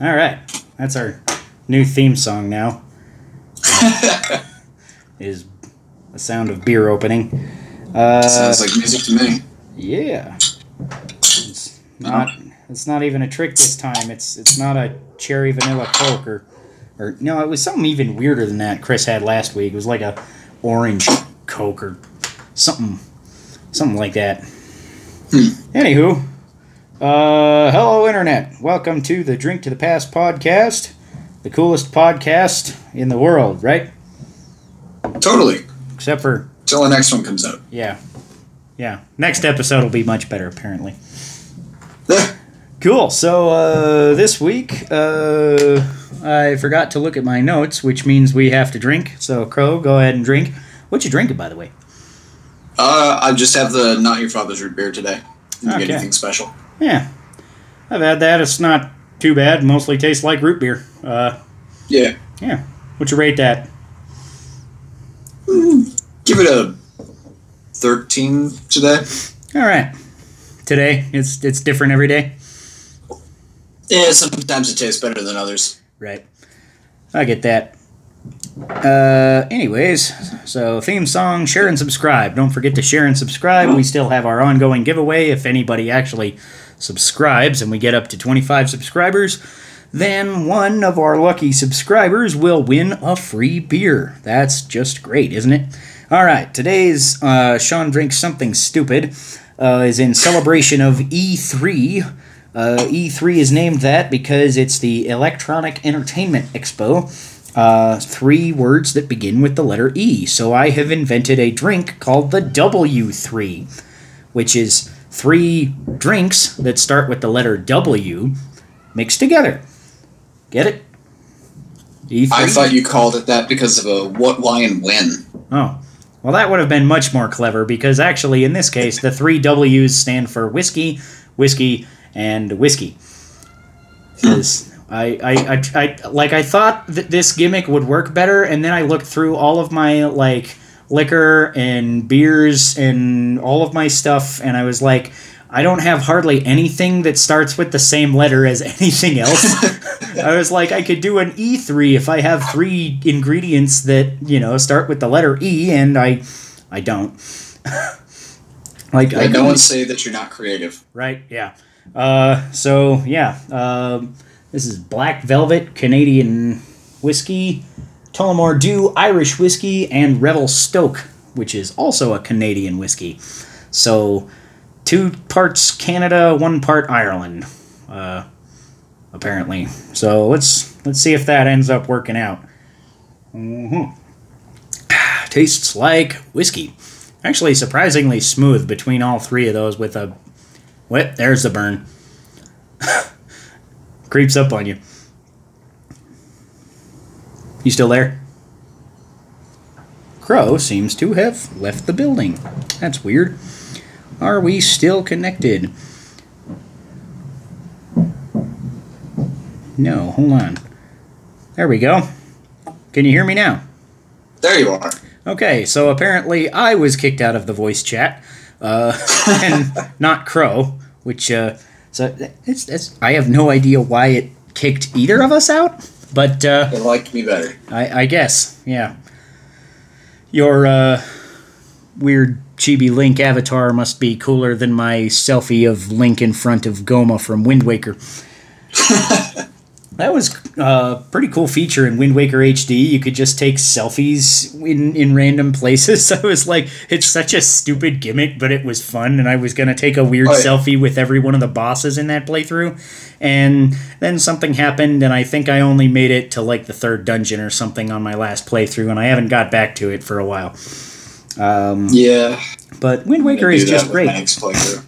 All right, that's our new theme song now. is the sound of beer opening. Uh, Sounds like music to me. yeah. It's not. It's not even a trick this time. It's it's not a cherry vanilla coke or, or no. It was something even weirder than that. Chris had last week. It was like a orange coke or something, something like that. Anywho, uh, hello internet. Welcome to the Drink to the Past podcast, the coolest podcast in the world, right? Totally. Except for Till the next one comes out. yeah, yeah. Next episode will be much better apparently. Cool. So uh, this week, uh, I forgot to look at my notes, which means we have to drink. So Crow, go ahead and drink. What you drinking, by the way? Uh, I just have the Not Your Father's Root beer today. Didn't Okay. get anything special. Yeah, I've had that. It's not too bad. Mostly tastes like root beer. Uh, Yeah. yeah. What you rate that? Give it a 13 today. All right. Today, it's it's different every day. Yeah, sometimes it tastes better than others. Right. I get that. Uh, anyways, so theme song, share and subscribe. Don't forget to share and subscribe. We still have our ongoing giveaway. If anybody actually subscribes and we get up to 25 subscribers, then one of our lucky subscribers will win a free beer. That's just great, isn't it? All right, today's uh, Sean Drinks Something Stupid uh, is in celebration of E3. Uh, E3 is named that because it's the Electronic Entertainment Expo. Uh, three words that begin with the letter E. So I have invented a drink called the W3, which is three drinks that start with the letter W mixed together. Get it? E3? I thought you called it that because of a what, why, and when. Oh. Well, that would have been much more clever because actually, in this case, the three W's stand for whiskey, whiskey, and whiskey. Hmm. 'Cause I, I, I, I, like, I thought that this gimmick would work better, and then I looked through all of my, like, liquor and beers and all of my stuff, and I was like, I don't have hardly anything that starts with the same letter as anything else. I was like, I could do an E3 if I have three ingredients that you know start with the letter E, and I, I don't. like I Let no one say that you're not creative. right? Yeah. Uh, so yeah, um, this is Black Velvet Canadian whiskey, Tullamore Dew Irish whiskey, and Revel Stoke, which is also a Canadian whiskey. So two parts Canada, one part Ireland, uh, apparently. So let's let's see if that ends up working out. Mm-hmm. Tastes like whiskey. Actually, surprisingly smooth between all three of those with a what? There's the burn. Creeps up on you. You still there? Crow seems to have left the building. That's weird. Are we still connected? No, hold on. There we go. Can you hear me now? There you are. Okay, so apparently I was kicked out of the voice chat, uh, and not Crow, which uh, so it's, it's I have no idea why it kicked either of us out, but uh, They liked me better. I, I guess yeah. Your uh, weird chibi Link avatar must be cooler than my selfie of Link in front of Gohma from Wind Waker. That was a pretty cool feature in Wind Waker HD. You could just take selfies in, in random places. I was like, it's such a stupid gimmick, but it was fun. And I was going to take a weird Oh, yeah. selfie with every one of the bosses in that playthrough. And then something happened, and I think I only made it to like the third dungeon or something on my last playthrough, and I haven't got back to it for a while. Um, Yeah. but Wind Waker is just great. my next playthrough.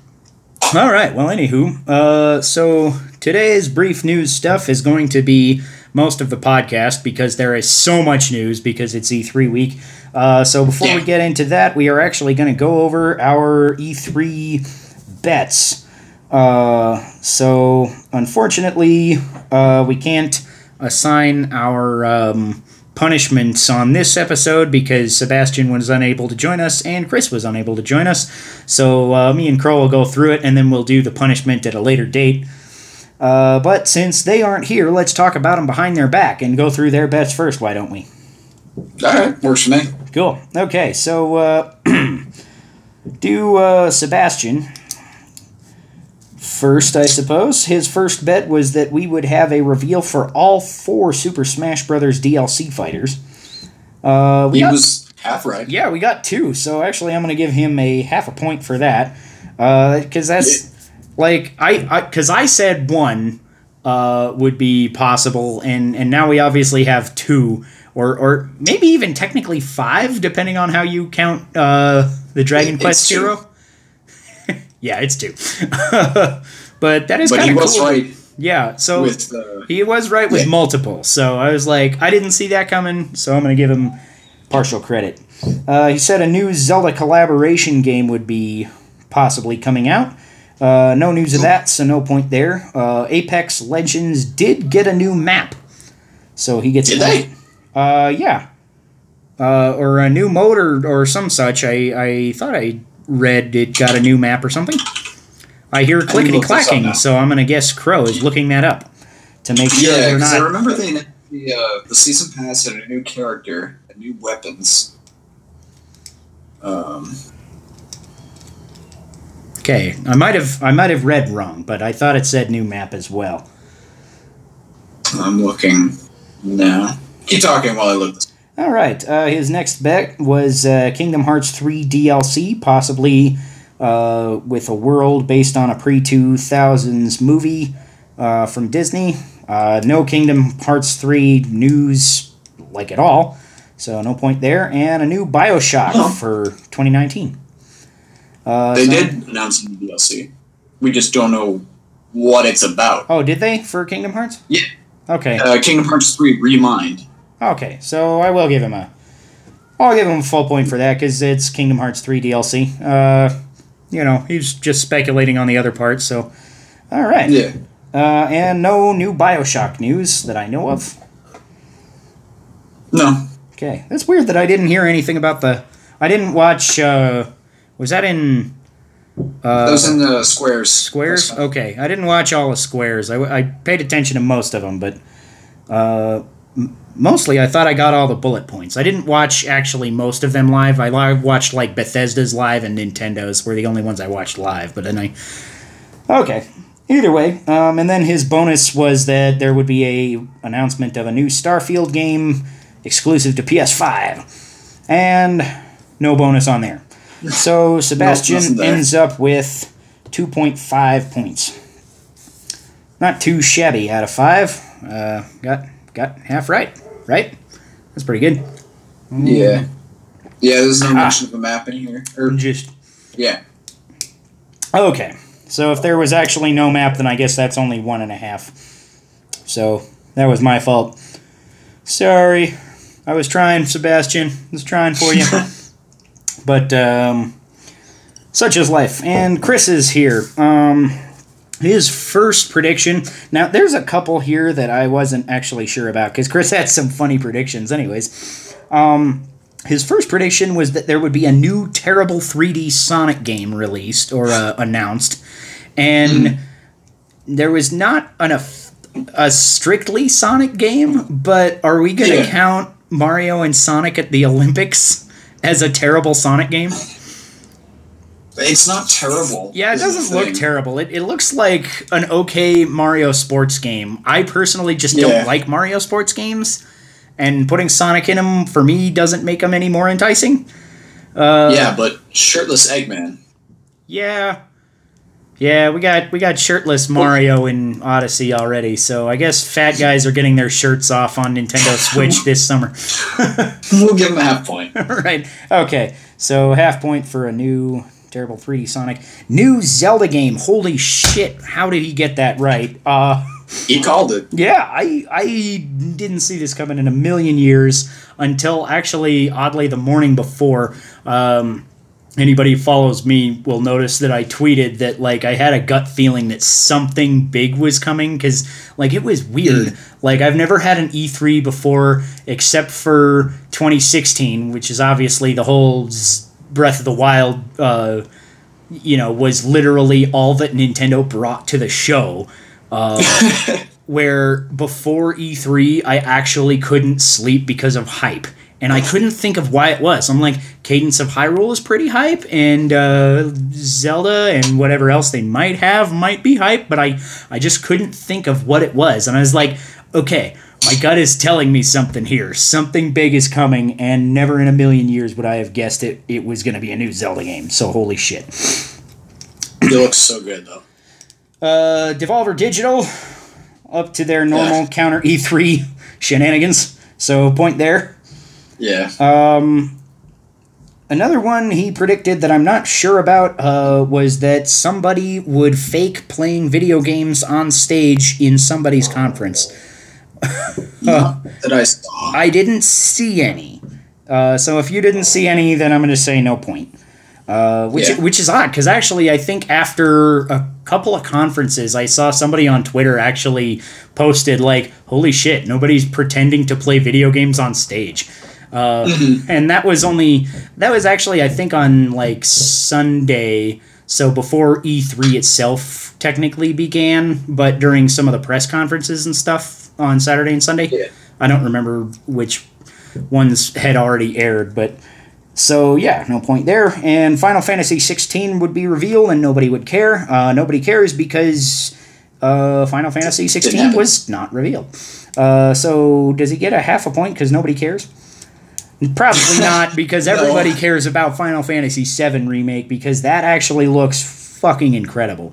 All right. Well, anywho, uh, so today's brief news stuff is going to be most of the podcast because there is so much news because it's E3 week. Uh, so before we get into that, we are actually going to go over our E3 bets. Uh, so unfortunately, uh, we can't assign our um, punishments on this episode because Sebastian was unable to join us and Chris was unable to join us. So uh, me and Crow will go through it and then we'll do the punishment at a later date. Uh, but since they aren't here, let's talk about them behind their back and go through their bets first. Why don't we? All right, works for me. Cool. Okay, so uh, do uh, Sebastian first, I suppose. His first bet was that we would have a reveal for all four Super Smash Brothers DLC fighters. Uh, we He got- was half right. yeah, we got two. So actually, I'm going to give him a half a point for that, because that's like I because I, said one uh, would be possible, and and now we obviously have two, or or maybe even technically five, depending on how you count uh, the Dragon It's Quest hero. yeah, it's two. but that is But kind he of was cool. right Yeah, so with the. he was right with Yeah. multiple, so I was like, I didn't see that coming, so I'm going to give him partial credit. Uh, he said a new Zelda collaboration game would be possibly coming out. Uh, no news of that, so no point there. Uh, Apex Legends did get a new map, so he gets Did a point. Uh, yeah. Uh, or a new mode or, or some such. I, I thought I read it got a new map or something. I hear clickety clacking, so I'm gonna guess Crow is looking that up to make sure Yeah, we're because I remember they the uh, the season pass had a new character, and new weapons. Um, Okay, I might have I might have read wrong, but I thought it said new map as well. I'm looking now. Keep talking while I look. All right, uh, his next bet was uh, Kingdom Hearts 3 DLC, possibly uh, with a world based on a pre 2000s movie uh, from Disney. Uh, no Kingdom Hearts 3 news, like at all, so no point there. And a new Bioshock Oh. for 2019. Uh, They did announce a new DLC. We just don't know what it's about. Oh, did they for Kingdom Hearts? Yeah. Okay. Uh, Kingdom Hearts 3 Re Mind. Okay, so I will give him a. I'll give him a full point for that because it's Kingdom Hearts 3 DLC. Uh, you know, he's just speculating on the other part, so. All right. Yeah. Uh, and no new Bioshock news that I know of. No. Okay, that's weird that I didn't hear anything about the. I didn't watch. Uh, was that in. Uh, That was in the squares. Squares? Okay, I didn't watch all the squares. I, I paid attention to most of them, but uh, m- mostly I thought I got all the bullet points. I didn't watch actually most of them live. I li- watched like Bethesda's live and Nintendo's were the only ones I watched live. But then I okay. Either way, um, and then his bonus was that there would be a announcement of a new Starfield game exclusive to PS5, and no bonus on there. So Sebastian ends up with 2.5 points. Not too shabby out of five. Uh, got got half right, right? That's pretty good. Yeah. Yeah, there's no Ah. mention of a map in here. Or, Just yeah. okay. So if there was actually no map, then I guess that's only one and a half. So that was my fault. Sorry, I was trying, Sebastian. I was trying for you. but um, such is life. And Chris is here. Um, his first prediction. Now, there's a couple here that I wasn't actually sure about because Chris had some funny predictions, anyways. Um, his first prediction was that there would be a new terrible 3D Sonic game released or uh, announced, and there was not an a strictly Sonic game. But are we going to Yeah. count Mario and Sonic at the Olympics as a terrible Sonic game? It's not terrible. Yeah, it doesn't look terrible. It, it looks like an okay Mario sports game. I personally just Yeah. don't like Mario sports games, and putting Sonic in them for me doesn't make them any more enticing. Uh, yeah, but shirtless Eggman. yeah, yeah. We got we got shirtless Mario in Odyssey already, so I guess fat guys are getting their shirts off on Nintendo Switch this summer. We'll give him a half point. right. Okay. So half point for a new terrible 3D Sonic. New Zelda game. Holy shit. How did he get that right? Uh He called it. yeah, I I didn't see this coming in a million years until actually oddly the morning before um Anybody who follows me will notice that I tweeted that like I had a gut feeling that something big was coming because like it was weird. Like I've never had an E3 before except for 2016, which is obviously the whole Breath of the Wild. Uh, you know, was literally all that Nintendo brought to the show. uh, where before E3 I actually couldn't sleep because of hype. And I couldn't think of why it was. I'm like, Cadence of Hyrule is pretty hype, and uh, Zelda and whatever else they might have might be hype, but I, I just couldn't think of what it was. And I was like, okay, my gut is telling me something here. Something big is coming, and never in a million years would I have guessed it. It was going to be a new Zelda game. So holy shit. It looks so good though. Uh, Devolver Digital up to their normal Yeah. counter E3 shenanigans. So point there. Yeah. Um, another one he predicted that I'm not sure about uh, was that somebody would fake playing video games on stage in somebody's conference. Not that I saw. I didn't see any. Uh, so if you didn't see any, then I'm going to say no point. Uh, which Yeah. which is odd because actually I think after a couple of conferences I saw somebody on Twitter actually posted like holy shit nobody's pretending to play video games on stage, uh, and that was only that was actually I think on like Sunday so before E3 itself technically began but during some of the press conferences and stuff on Saturday and Sunday Yeah. I don't remember which ones had already aired, but so yeah, no point there. And Final Fantasy 16 would be revealed, and nobody would care. Uh, nobody cares because uh, Final Fantasy 16 was not revealed. Uh, so does he get a half a point because nobody cares? Probably not, because No. everybody cares about Final Fantasy VII remake because that actually looks fucking incredible.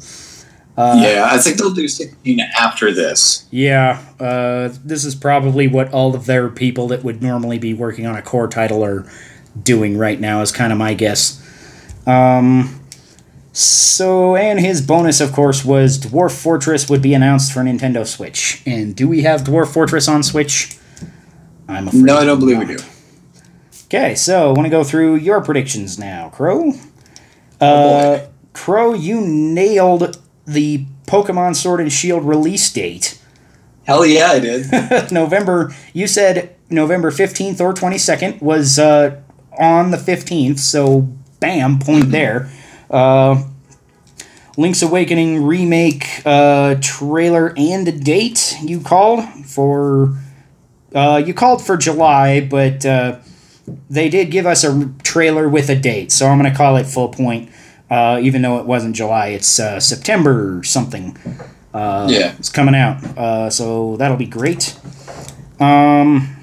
yeah, I think they'll do 16 after this. Yeah, uh, this is probably what all of their people that would normally be working on a core title are doing right now, is kind of my guess. Um, so, and his bonus, of course, was Dwarf Fortress would be announced for Nintendo Switch. And do we have Dwarf Fortress on Switch? I'm afraid. No, I don't believe we do. Okay, so I want to go through your predictions now, Crow. Oh, Uh, boy. Crow, you nailed the Pokemon Sword and Shield release date. Hell yeah, I did. November, you said November 15th or 22nd was uh, on the 15th, so bam, point there. Uh, Link's Awakening remake uh, trailer and a date you called for. Uh, you called for July, but uh, they did give us a trailer with a date, so I'm going to call it full point. Uh, even though it wasn't July, it's uh, September or something. Uh, Yeah. it's coming out, uh, so that'll be great. Um,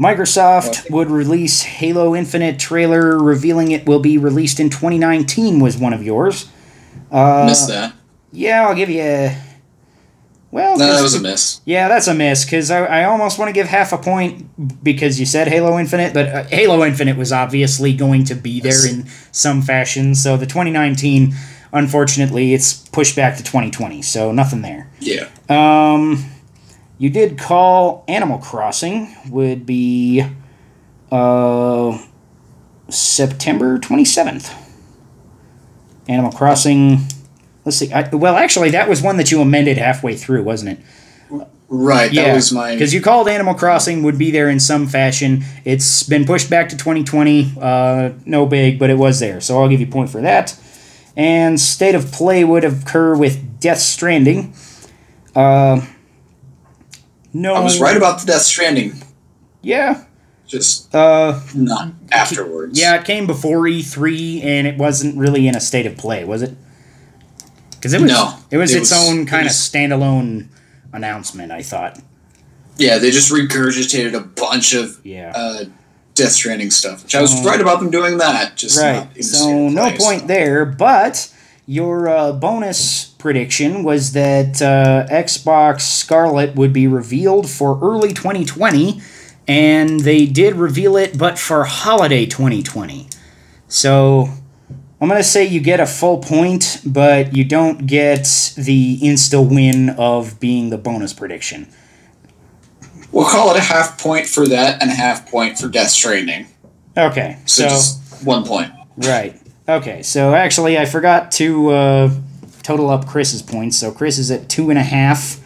Microsoft would release Halo Infinite trailer, revealing it will be released in 2019. Was one of yours? Uh, Missed that. Yeah, I'll give you. A, well, No, that was a miss. yeah, that's a miss because I, I almost want to give half a point because you said Halo Infinite, but uh, Halo Infinite was obviously going to be there Yes. in some fashion. So the 2019, unfortunately, it's pushed back to 2020. So nothing there. Yeah. Um, you did call Animal Crossing would be uh, September 27th. Animal Crossing. Let's see. I, well, actually, that was one that you amended halfway through, wasn't it? Right, that was my. because you called Animal Crossing would be there in some fashion. It's been pushed back to 2020. Uh, no big, but it was there, so I'll give you a point for that. And state of play would occur with Death Stranding. Uh, no, I was right about the Death Stranding, Yeah, just uh, not afterwards. yeah, it came before E3, and it wasn't really in a state of play, was it? Because it was, No, it was it its was- own it kind of was- standalone announcement. I thought. Yeah, they just regurgitated a bunch of Yeah. uh, Death Stranding stuff, which I was right about them doing that. Just Right. not in the So no place. point there, but your uh, bonus prediction was that uh, Xbox Scarlett would be revealed for early 2020, and they did reveal it, but for holiday 2020. So I'm going to say you get a full point, but you don't get the insta win of being the bonus prediction. We'll call it a half point for that and a half point for Death Stranding. Okay. So, so just one point. Right. Okay. So actually, I forgot to uh, total up Chris's points. So Chris is at two and a half,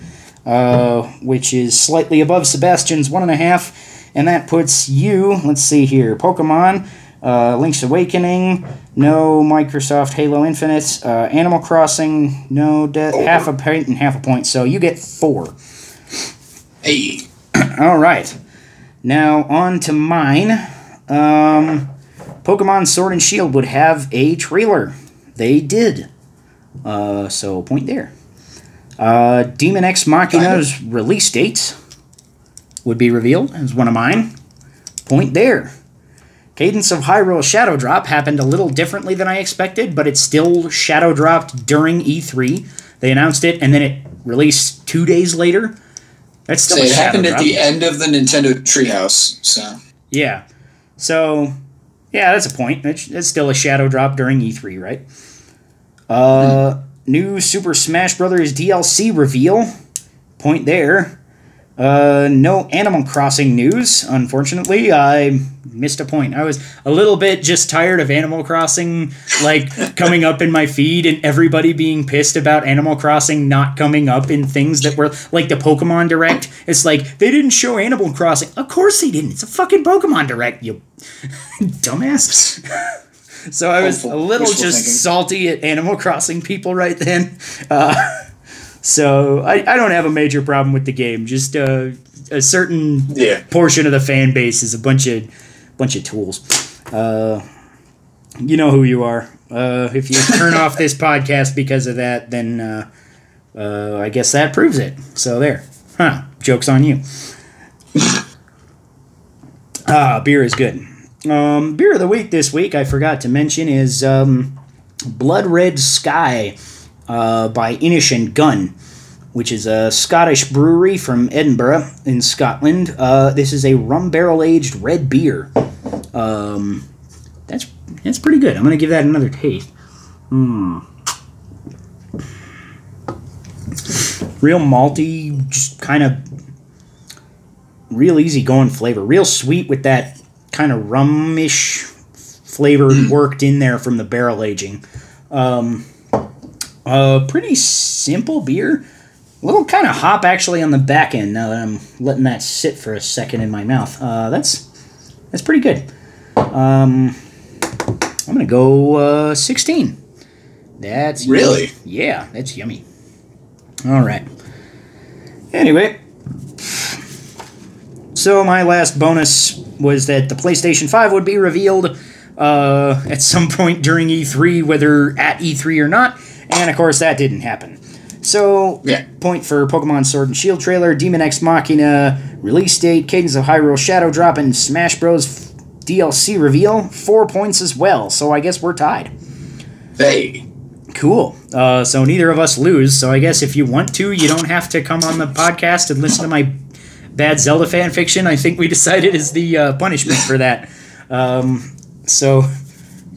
uh, which is slightly above Sebastian's one and a half, and that puts you. Let's see here. Pokemon Uh, Link's Awakening, no Microsoft Halo Infinite. Uh, Animal Crossing, no de- half a point and half a point. So you get four. Hey. All right. Now on to mine. Um, Pokemon Sword and Shield would have a trailer. They did. Uh, so point there. Uh, Daemon X Machina's release date would be revealed as one of mine. Point there. Cadence of Hyrule Shadow Drop happened a little differently than I expected, but it still shadow dropped during E3. They announced it and then it released two days later. That's still So it happened at the end of the Nintendo Treehouse. So Yeah. So, yeah, that's a point. It's, it's still a shadow drop during E3, right? Uh, new Super Smash Brothers DLC reveal. Point there. Uh, no Animal Crossing news, unfortunately. I missed a point. I was a little bit just tired of Animal Crossing, like, coming up in my feed and everybody being pissed about Animal Crossing not coming up in things that were, like, the Pokemon Direct. It's like, they didn't show Animal Crossing. Of course they didn't. It's a fucking Pokemon Direct, you dumbass. so I was a little just salty at Animal Crossing people right then. Uh, so I, I don't have a major problem with the game. Just uh, a certain yeah. portion of the fan base is a bunch of bunch of tools. Uh, you know who you are. Uh, if you turn off this podcast because of that, then uh, uh, I guess that proves it. So there. Huh. Joke's on you. ah, beer is good. Um, beer of the week this week, I forgot to mention, is um, Blood Red Sky uh, by Innis and Gunn, which is a Scottish brewery from Edinburgh in Scotland. Uh, this is a rum barrel aged red beer. Um, that's that's pretty good. I'm gonna give that another taste. Hmm. Real malty, just kind of real easy going flavor. Real sweet with that kind of rumish flavor worked in there from the barrel aging. Um, a pretty simple beer. A little kind of hop actually on the back end now that I'm letting that sit for a second in my mouth. Uh, that's that's pretty good. Um, I'm gonna go uh, 16. That's Really? yeah, that's yummy. All right. Anyway, so my last bonus was that the PlayStation 5 would be revealed uh, at some point during E3, whether at E3 or not, and of course that didn't happen. So, Yeah. point for Pokemon Sword and Shield trailer, Daemon X Machina release date, Cadence of Hyrule Shadow Drop, and Smash Bros. DLC reveal, four points as well. So I guess we're tied. Hey. Cool. Uh, so neither of us lose. So I guess if you want to, you don't have to come on the podcast and listen to my bad Zelda fan fiction. I think we decided is the uh, punishment for that. Um, so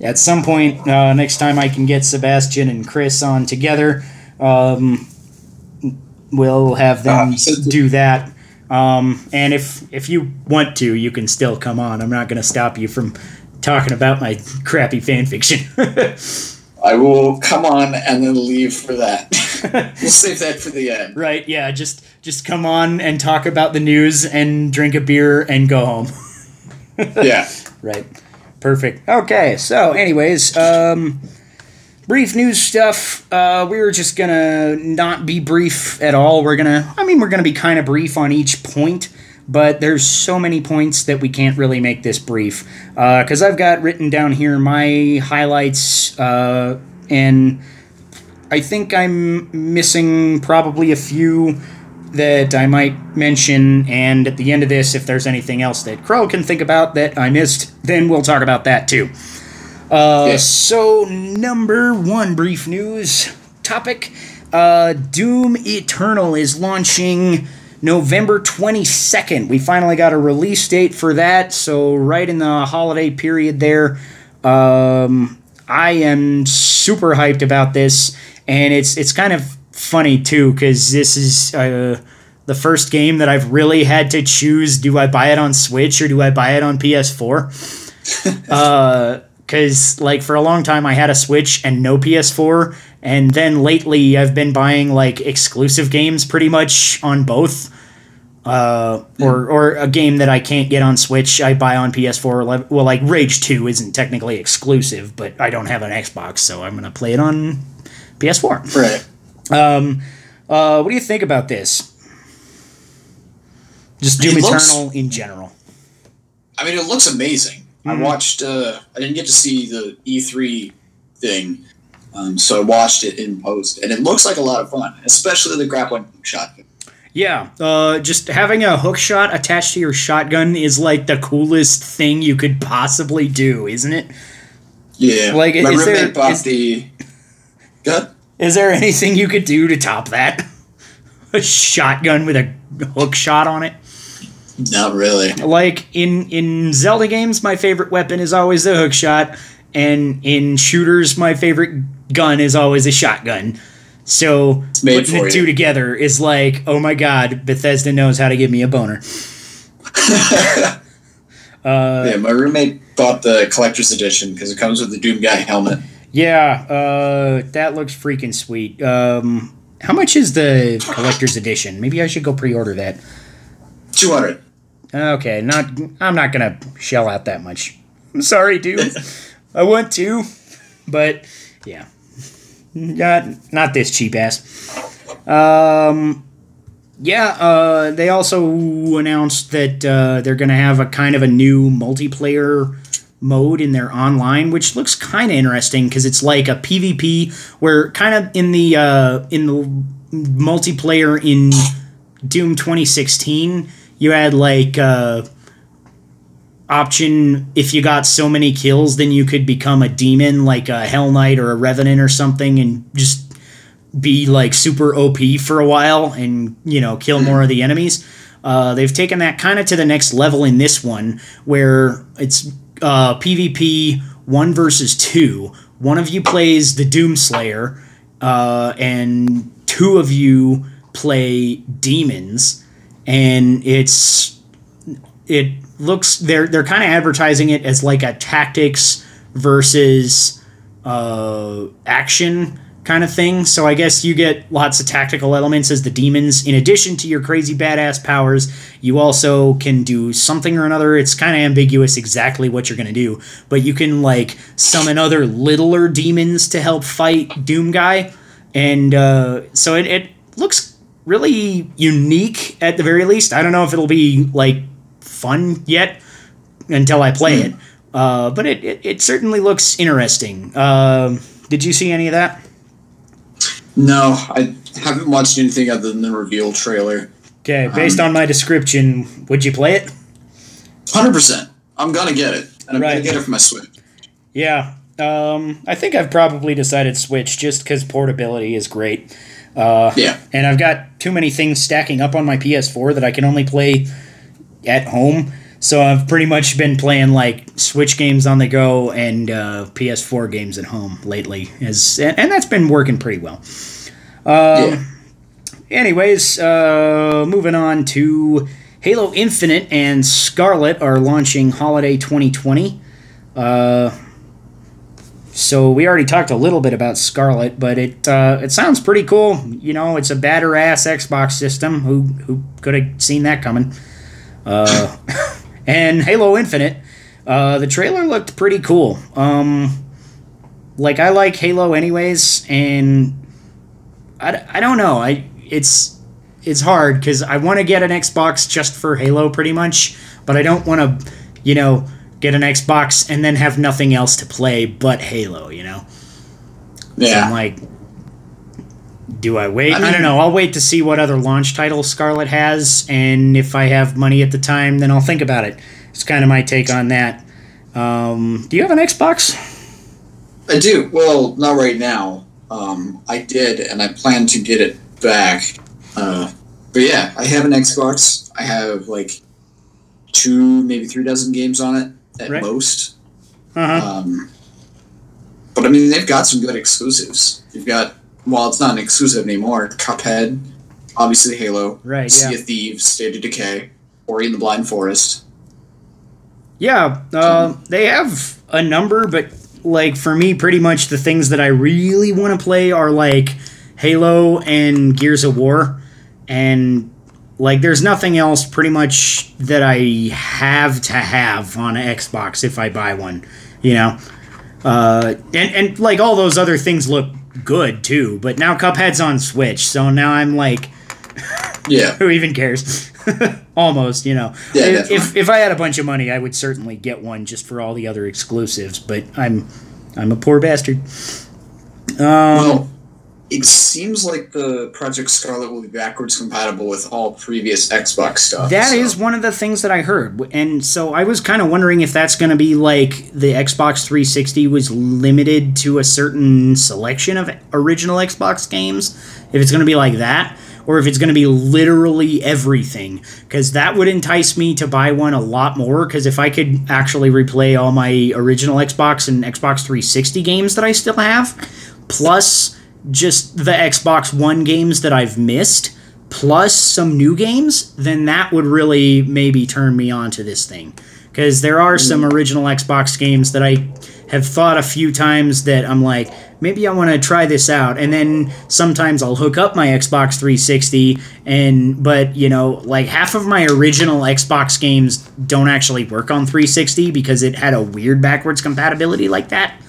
at some point uh, next time, I can get Sebastian and Chris on together. Um, we'll have them Ah, do that. Um, and if if you want to, you can still come on. I'm not going to stop you from talking about my crappy fan fiction. I will come on and then leave for that. we'll save that for the end. Right, yeah, just just come on and talk about the news and drink a beer and go home. Yeah. right. Perfect. Okay, so anyways, um brief news stuff. Uh we were just gonna not be brief at all. We're gonna I mean we're gonna be kind of brief on each point, but there's so many points that we can't really make this brief. Uh because I've got written down here my highlights uh and I think I'm missing probably a few that I might mention, and at the end of this, if there's anything else that Crow can think about that I missed, then we'll talk about that too. Uh, Yes. So, number one brief news topic uh, Doom Eternal is launching November 22nd. We finally got a release date for that, so right in the holiday period there. Um, I am super hyped about this, and it's it's kind of funny too because this is uh, the first game that I've really had to choose: do I buy it on Switch or do I buy it on PS4? Because like for a long time I had a Switch and no PS4, and then lately I've been buying like exclusive games pretty much on both. Uh, or or a game that I can't get on Switch, I buy on PS4. Well, like Rage Two isn't technically exclusive, but I don't have an Xbox, so I'm gonna play it on PS4. Right. Um, uh, what do you think about this? Just Doom It looks- Eternal in general. I mean, it looks amazing. I Mhm. watched. Uh, I didn't get to see the E3 thing, um, so I watched it in post, and it looks like a lot of fun, especially the grappling shotgun. Yeah, uh, just having a hook shot attached to your shotgun is like the coolest thing you could possibly do, isn't it? Yeah, Like, my is there- roommate bought is- the. Good. Is there anything you could do to top that? A shotgun with a hook shot on it? Not really. Like in in Zelda games, my favorite weapon is always the hook shot, and in shooters, my favorite gun is always a shotgun. So putting the you. two together is like, oh my god, Bethesda knows how to give me a boner. Uh, yeah, my roommate bought the collector's edition because it comes with the Doom Guy helmet. Yeah, uh, that looks freaking sweet. Um, how much is the collector's edition? Maybe I should go pre-order that. Two hundred. Okay, not I'm not gonna shell out that much. I'm sorry, dude. I want to, but yeah, not not this cheap ass. Um, yeah. Uh, they also announced that uh, they're gonna have a kind of a new multiplayer mode in their online, which looks kind of interesting because it's like a PvP where kind of in the uh, in the multiplayer in Doom 2016, you had like uh, option if you got so many kills, then you could become a demon, like a Hell Knight or a Revenant or something, and just be like super OP for a while and you know kill more of the enemies. Uh, they've taken that kind of to the next level in this one, where it's uh, PvP one versus two. One of you plays the Doomslayer, uh, and two of you play demons, and it's it looks they're they're kind of advertising it as like a tactics versus uh, action kind of thing. So I guess you get lots of tactical elements as the demons. In addition to your crazy badass powers, you also can do something or another. It's kind of ambiguous exactly what you're going to do, but you can like summon other littler demons to help fight Doom Guy. And uh, so it, it looks really unique at the very least. I don't know if it'll be like fun yet until I play it. Uh, but it, it, it certainly looks interesting. Um did you see any of that? No, I haven't watched anything other than the reveal trailer. Okay, based on my description, would you play it? Hundred percent. I'm gonna get it, and I'm Right. gonna get it for my Switch. Yeah. Um, I think I've probably decided Switch just because portability is great. Uh, Yeah. and I've got too many things stacking up on my PS4 that I can only play at home. So I've pretty much been playing like Switch games on the go and uh, PS4 games at home lately, as and, and that's been working pretty well. yeah. Anyways, uh, moving on to Halo Infinite and Scarlett are launching holiday 2020. Uh, so we already talked a little bit about Scarlett, but it uh, it sounds pretty cool. You know, it's a batter ass Xbox system. Who who could have seen that coming? And Halo Infinite, uh, the trailer looked pretty cool. Um, like I like Halo anyways, and I, I don't know. I it's it's hard because I want to get an Xbox just for Halo, pretty much, but I don't want to, you know, get an Xbox and then have nothing else to play but Halo. You know, so I'm Yeah. like, do I wait? I I, don't know. I'll wait to see what other launch titles Scarlett has, and if I have money at the time, then I'll think about it. It's kind of my take on that. Um, do you have an Xbox? I do. Well, not right now. Um, I did, and I plan to get it back. Uh, but yeah, I have an Xbox. I have like two, maybe three dozen games on it at Right. most. Uh huh. Um, but I mean, they've got some good exclusives. You've got, well, it's not an exclusive anymore. Cuphead, obviously Halo, right. Sea Yeah. of Thieves, State of Decay, Ori and the Blind Forest. Yeah, uh, they have a number, but like for me, pretty much the things that I really want to play are like Halo and Gears of War, and Like, there's nothing else pretty much that I have to have on an Xbox if I buy one, you know? Uh, and, and, like, all those other things look good, too. But now Cuphead's on Switch, so now I'm like, Yeah. who even cares? Almost, you know. Yeah, if, if if I had a bunch of money, I would certainly get one just for all the other exclusives. But I'm I'm a poor bastard. Um, well, it seems like the Project Scarlett will be backwards compatible with all previous Xbox stuff. That so- is one of the things that I heard, and so I was kind of wondering if that's going to be like the Xbox 360 was limited to a certain selection of original Xbox games. If it's going to be like that, or if it's going to be literally everything, because that would entice me to buy one a lot more. Because if I could actually replay all my original Xbox and Xbox 360 games that I still have, plus just the Xbox One games that I've missed, plus some new games, then that would really maybe turn me on to this thing. Because there are mm. some original Xbox games that I have thought a few times that I'm like, maybe I want to try this out. And then sometimes I'll hook up my Xbox 360, and but you know, like half of my original Xbox games don't actually work on 360 because it had a weird backwards compatibility like that.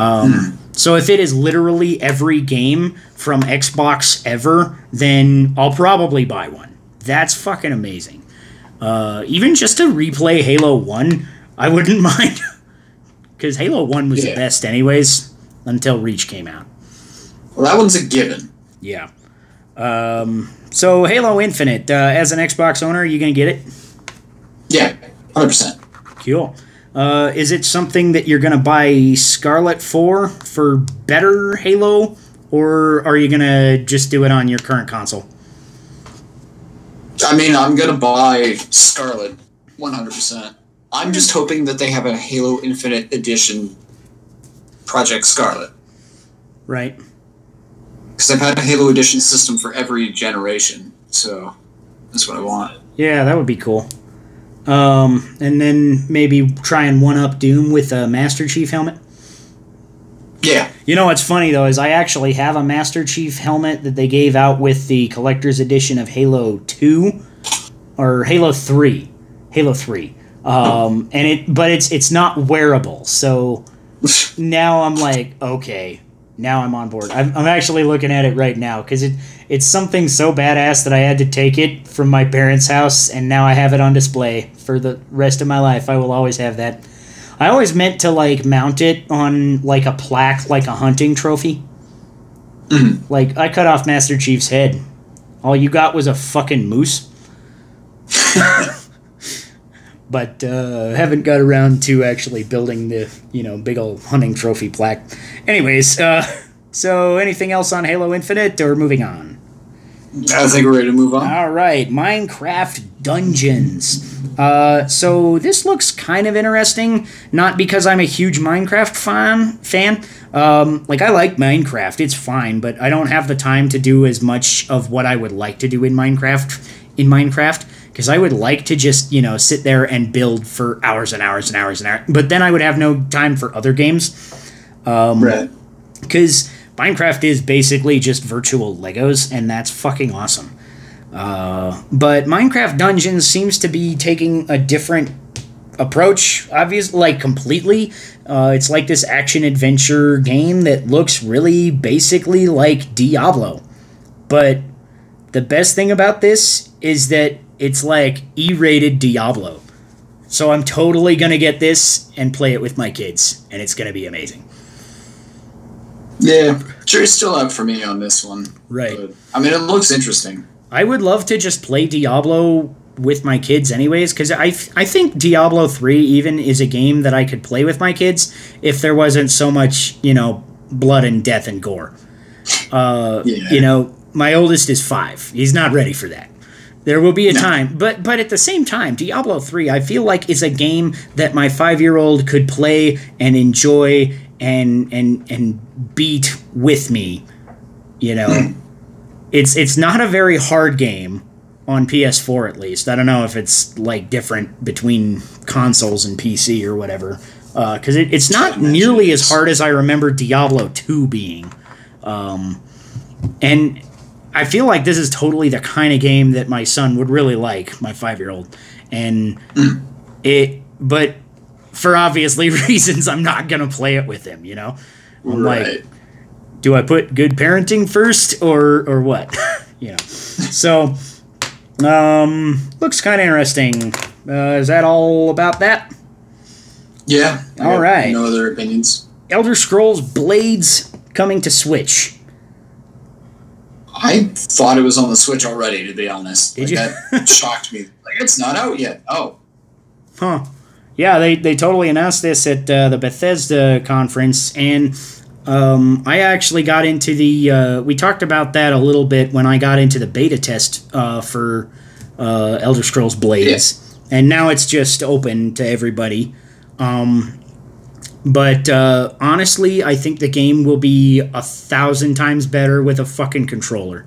Um, so if it is literally every game from Xbox ever, then I'll probably buy one. That's fucking amazing. Uh, even just to replay Halo 1, I wouldn't mind. Because Halo 1 was the best, anyways, until Reach came out. Well, that one's a given. Yeah. Um, so Halo Infinite, uh, as an Xbox owner, are you going to get it? Yeah, hundred percent. Cool. Uh, is it something that you're going to buy Scarlett for for better Halo, or are you going to just do it on your current console? I mean, I'm gonna buy Scarlett, one hundred percent. I'm just hoping that they have a Halo Infinite Edition Project Scarlett Right. because I've had a Halo Edition system for every generation, so that's what I want. Yeah, that would be cool. Um, and then maybe try and one up Doom with a Master Chief helmet. Yeah, You know what's funny though is I actually have a Master Chief helmet that they gave out with the collector's edition of Halo Two or Halo Three, Halo Three. Um, and it, but it's it's not wearable. So now I'm like, okay, now I'm on board. I'm, I'm actually looking at it right now because it it's something so badass that I had to take it from my parents' house, and now I have it on display for the rest of my life. I will always have that. I always meant to like mount it on like a plaque, like a hunting trophy. Like I cut off Master Chief's head. All you got was a fucking moose. but uh, haven't got around to actually building the you know big old hunting trophy plaque. Anyways, uh, so anything else on Halo Infinite or moving on? I think we're ready to move on. All right, Minecraft Dungeons. Uh, so this looks kind of interesting, not because I'm a huge Minecraft fan. Fan, um, like I like Minecraft, it's fine, but I don't have the time to do as much of what I would like to do in Minecraft. In Minecraft, because I would like to just you know sit there and build for hours and hours and hours and hours, but then I would have no time for other games Um, right. because Minecraft is basically just virtual Legos, and that's fucking awesome. Uh, but Minecraft Dungeons seems to be taking a different approach, obviously, like completely. Uh, it's like this action adventure game that looks really basically like Diablo. But the best thing about this is that it's like E rated Diablo. So I'm totally gonna get this and play it with my kids, and it's gonna be amazing. Yeah, jury's still out for me on this one. Right. But, I mean, it looks interesting. I would love to just play Diablo with my kids anyways because I, I think Diablo 3 even is a game that I could play with my kids if there wasn't so much, you know, blood and death and gore. Uh, Yeah. You know, my oldest is 5. He's not ready for that. There will be a time, but but at the same time, Diablo 3 I feel like is a game that my 5-year-old could play and enjoy and and and beat with me, you know. Hmm. it's it's not a very hard game on PS4 at least. I don't know if it's like different between consoles and PC or whatever. Uh, because it, it's not nearly as hard as I remember Diablo 2 being. Um, and I feel like this is totally the kind of game that my son would really like, my five year old, and hmm. it. But for obviously reasons, I'm not gonna play it with him. You know, I'm right. like, do I put good parenting first or or what? you know, so um, looks kind of interesting. Uh, is that all about that? yeah. All. No other opinions. Elder Scrolls Blades coming to Switch. I thought it was on the Switch already. To be honest, Did like, you? That shocked me. Like it's not out yet. Oh, Huh. Yeah, they, they totally announced this at uh, the Bethesda conference, and um, I actually got into the. Uh, we talked about that a little bit when I got into the beta test uh, for uh, Elder Scrolls Blades, and now it's just open to everybody. Um, but uh, honestly, I think the game will be a thousand times better with a fucking controller.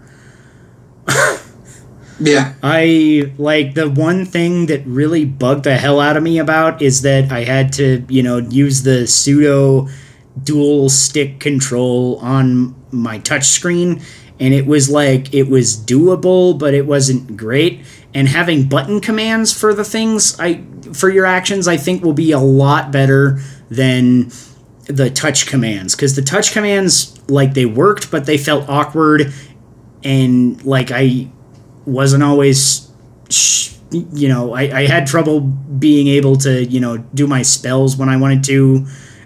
Yeah. I like the one thing that really bugged the hell out of me about is that I had to, you know, use the pseudo dual stick control on my touchscreen and it was like it was doable but it wasn't great and having button commands for the things I for your actions I think will be a lot better than the touch commands cuz the touch commands like they worked but they felt awkward and like I wasn't always you know I, I had trouble being able to you know do my spells when i wanted to.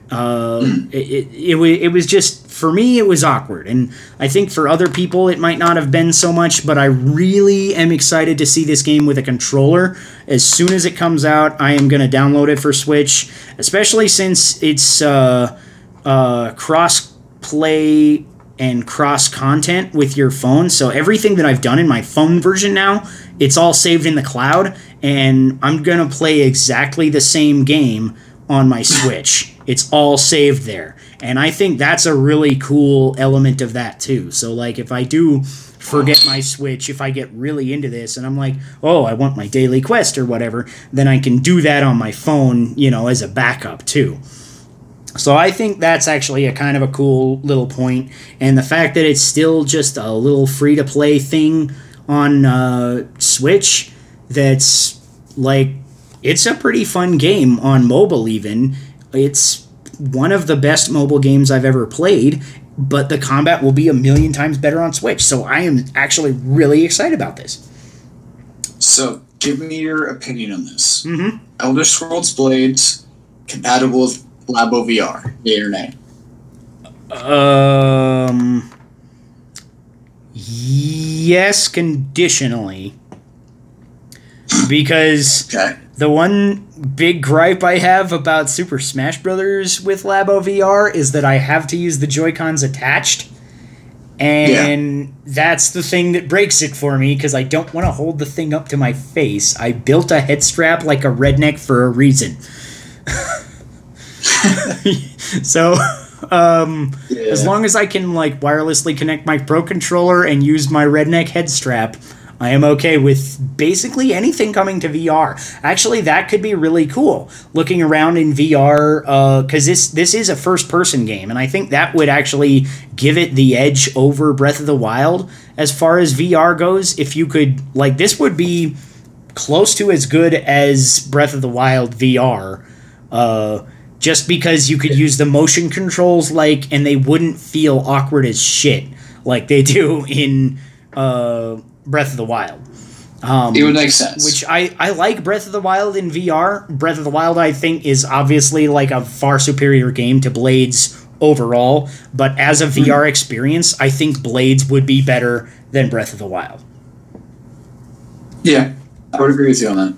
Uh, it, it, it, was just for me it was awkward. And i think for other people it might not have been so much but i really am excited to see this game with a controller. As soon as it comes out i am going to download it for switch especially since it's uh, uh, cross play and cross content with your phone. So everything that I've done in my phone version now, it's all saved in the cloud, and I'm gonna play exactly the same game on my Switch. It's all saved there. And I think that's a really cool element of that too. So like if I do forget my Switch, if I get really into this and I'm like, oh, I want my daily quest or whatever, then I can do that on my phone, you know, as a backup too. So I think that's actually a kind of a cool little point, and the fact that it's still just a little free to play thing on uh, Switch, that's like it's a pretty fun game on mobile. Even it's one of the best mobile games I've ever played, but the combat will be a million times better on Switch. So I am actually really excited about this. So give me your opinion on this. Mm-hmm. Elder Scrolls Blades compatible with Labo VR. Yay or nay? Um. Yes, conditionally. Because Okay. the one big gripe I have about Super Smash Brothers with Labo VR is that I have to use the Joy Cons attached. And that's the thing that breaks it for me because I don't want to hold the thing up to my face. I built a head strap like a redneck for a reason. so, um, as long as I can like wirelessly connect my Pro controller and use my redneck head strap, I am okay with basically anything coming to VR. Actually, that could be really cool. Looking around in VR, because this this is a first person game, and I think that would actually give it the edge over Breath of the Wild as far as VR goes. If you could like, this would be close to as good as Breath of the Wild VR. Uh, just because you could use the motion controls like and they wouldn't feel awkward as shit like they do in uh, Breath of the Wild. Um, It would make sense. which I, I like Breath of the Wild in VR. Breath of the Wild, I think, is obviously like a far superior game to Blades overall. But as a VR experience, I think Blades would be better than Breath of the Wild. yeah, I would agree with you on that.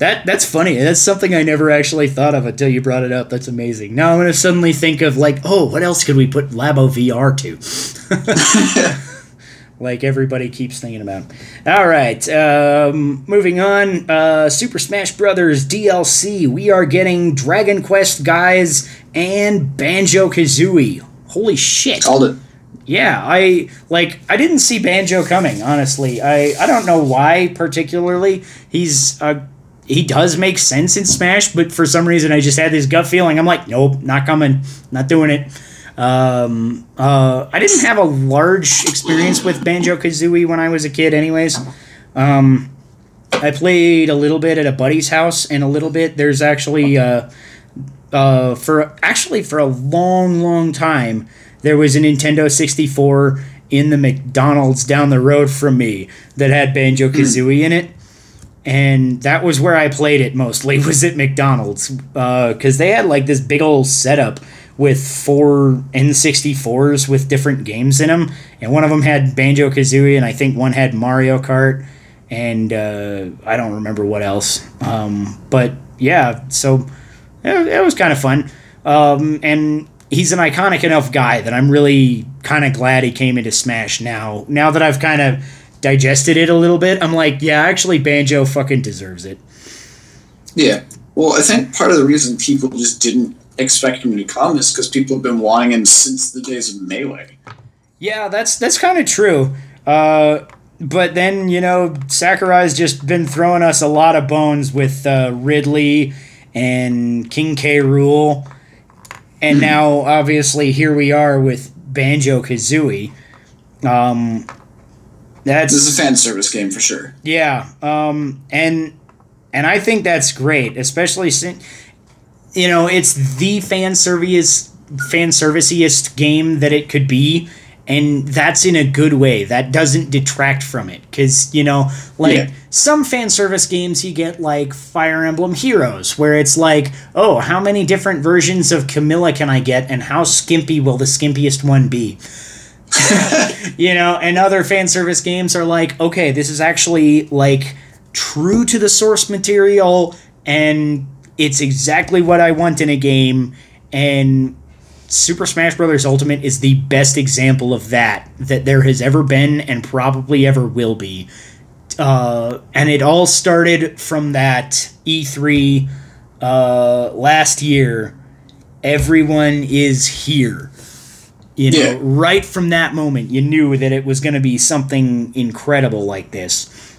That that's funny. That's something I never actually thought of until you brought it up. That's amazing. Now I'm gonna suddenly think of like, oh, what else could we put Labo VR to? like everybody keeps thinking about. All right, um, moving on. Uh, Super Smash Brothers DLC. We are getting Dragon Quest guys and Banjo Kazooie. Holy shit! Called it. Yeah, I like I didn't see Banjo coming, honestly. I I don't know why particularly. He's uh he does make sense in Smash, but for some reason I just had this gut feeling. I'm like, nope, not coming. Not doing it. Um, uh, I didn't have a large experience with Banjo Kazooie when I was a kid, anyways. Um, I played a little bit at a buddy's house, and a little bit. There's actually uh, uh, for actually for a long, long time there was a Nintendo 64 in the McDonald's down the road from me that had Banjo Kazooie in it. And that was where I played it mostly, was at McDonald's. Because uh, they had like this big old setup with four N64s with different games in them. And one of them had Banjo Kazooie, and I think one had Mario Kart. And uh, I don't remember what else. Um, but yeah, so it, it was kind of fun. Um, and he's an iconic enough guy that I'm really kind of glad he came into Smash now. Now that I've kind of digested it a little bit, I'm like, yeah, actually, Banjo fucking deserves it. Yeah. Well, I think part of the reason people just didn't expect him to come is because people have been wanting him since the days of Melee. Yeah, that's that's kind of true. Uh, but then you know, Sakurai's just been throwing us a lot of bones with uh, Ridley and King K. Rool, and hmm. now obviously here we are with Banjo Kazooie. Um, that's this is a fan service game for sure. Yeah, um, and and I think that's great, especially since you know it's the fan service fan serviceiest game that it could be and that's in a good way that doesn't detract from it because you know like yeah. some fan service games you get like fire emblem heroes where it's like oh how many different versions of camilla can i get and how skimpy will the skimpiest one be you know and other fan service games are like okay this is actually like true to the source material and it's exactly what i want in a game and Super Smash Bros. Ultimate is the best example of that that there has ever been and probably ever will be. Uh, and it all started from that E3 uh, last year. Everyone is here. You know, yeah. right from that moment, you knew that it was going to be something incredible like this.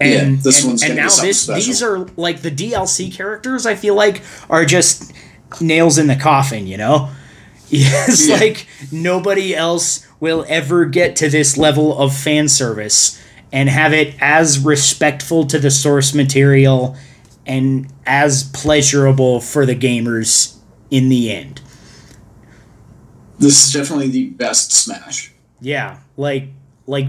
And, yeah, this and, one's and now this special. these are like the DLC characters. I feel like are just nails in the coffin. You know, Yes, yeah. like nobody else will ever get to this level of fan service and have it as respectful to the source material and as pleasurable for the gamers in the end. This is definitely the best Smash. Yeah, like like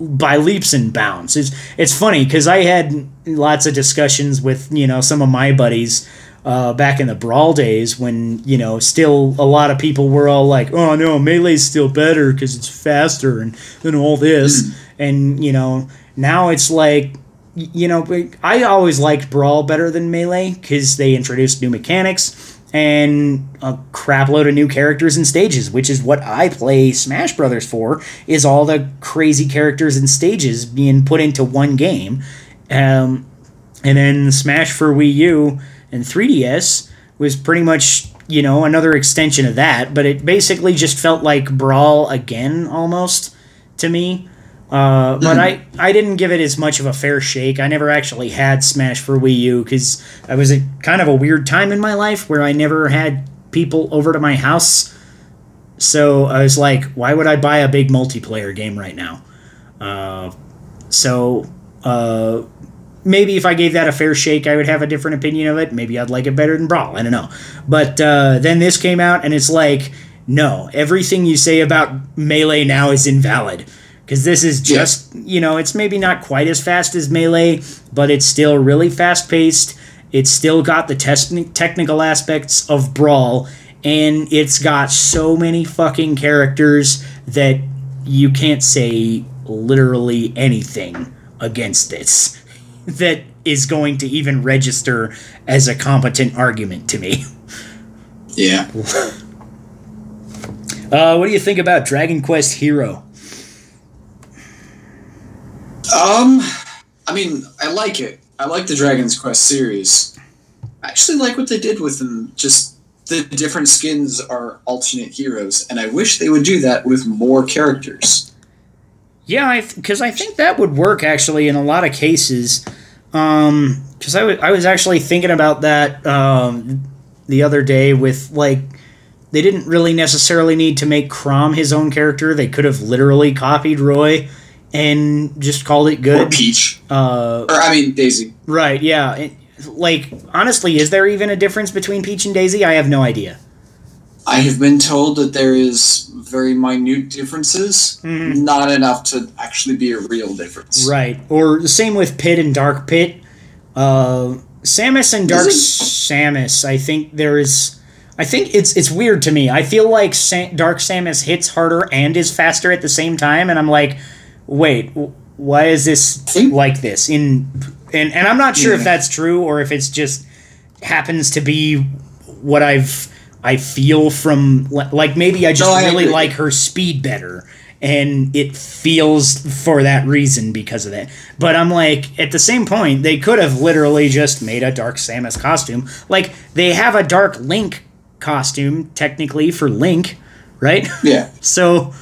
by leaps and bounds. It's it's funny because I had lots of discussions with you know some of my buddies uh, back in the brawl days when you know still a lot of people were all like oh no melee's still better because it's faster and, and all this mm. and you know now it's like you know i always liked brawl better than melee because they introduced new mechanics and a crapload of new characters and stages which is what i play smash brothers for is all the crazy characters and stages being put into one game um, and then smash for wii u and 3DS was pretty much you know another extension of that, but it basically just felt like Brawl again almost to me. Uh, but I, I didn't give it as much of a fair shake. I never actually had Smash for Wii U because I was a kind of a weird time in my life where I never had people over to my house. So I was like, why would I buy a big multiplayer game right now? Uh, so uh, maybe if I gave that a fair shake, I would have a different opinion of it. Maybe I'd like it better than Brawl. I don't know. But uh, then this came out, and it's like, no, everything you say about Melee now is invalid. Because this is just, yeah. you know, it's maybe not quite as fast as Melee, but it's still really fast paced. It's still got the te- technical aspects of Brawl, and it's got so many fucking characters that you can't say literally anything against this that is going to even register as a competent argument to me. Yeah. uh, what do you think about Dragon Quest Hero? Um, I mean, I like it. I like the Dragon's Quest series. I actually like what they did with them. Just the different skins are alternate heroes, and I wish they would do that with more characters. Yeah, because I, I, think that would work actually in a lot of cases. Um, because I, w- I was actually thinking about that um, the other day with like they didn't really necessarily need to make Chrom his own character. They could have literally copied Roy and just called it good. Or. Peach. Uh, Or, I mean, Daisy. right? Yeah. It, like honestly, is there even a difference between Peach and Daisy? I have no idea. I have been told that there is very minute differences, Mhm. not enough to actually be a real difference. Right. Or the same with Pit and Dark Pit. Uh, Samus and Dark Samus. I think there is. I think it's it's weird to me. I feel like Sa- Dark Samus hits harder and is faster at the same time, and I'm like, wait, why is this like this? In and and I'm not sure if that's true or if it's just happens to be what I've I feel from like maybe I just No, I really agree. like her speed better and it feels for that reason because of that. But I'm like at the same point they could have literally just made a dark Samus costume. Like they have a dark Link costume technically for Link, right? Yeah. So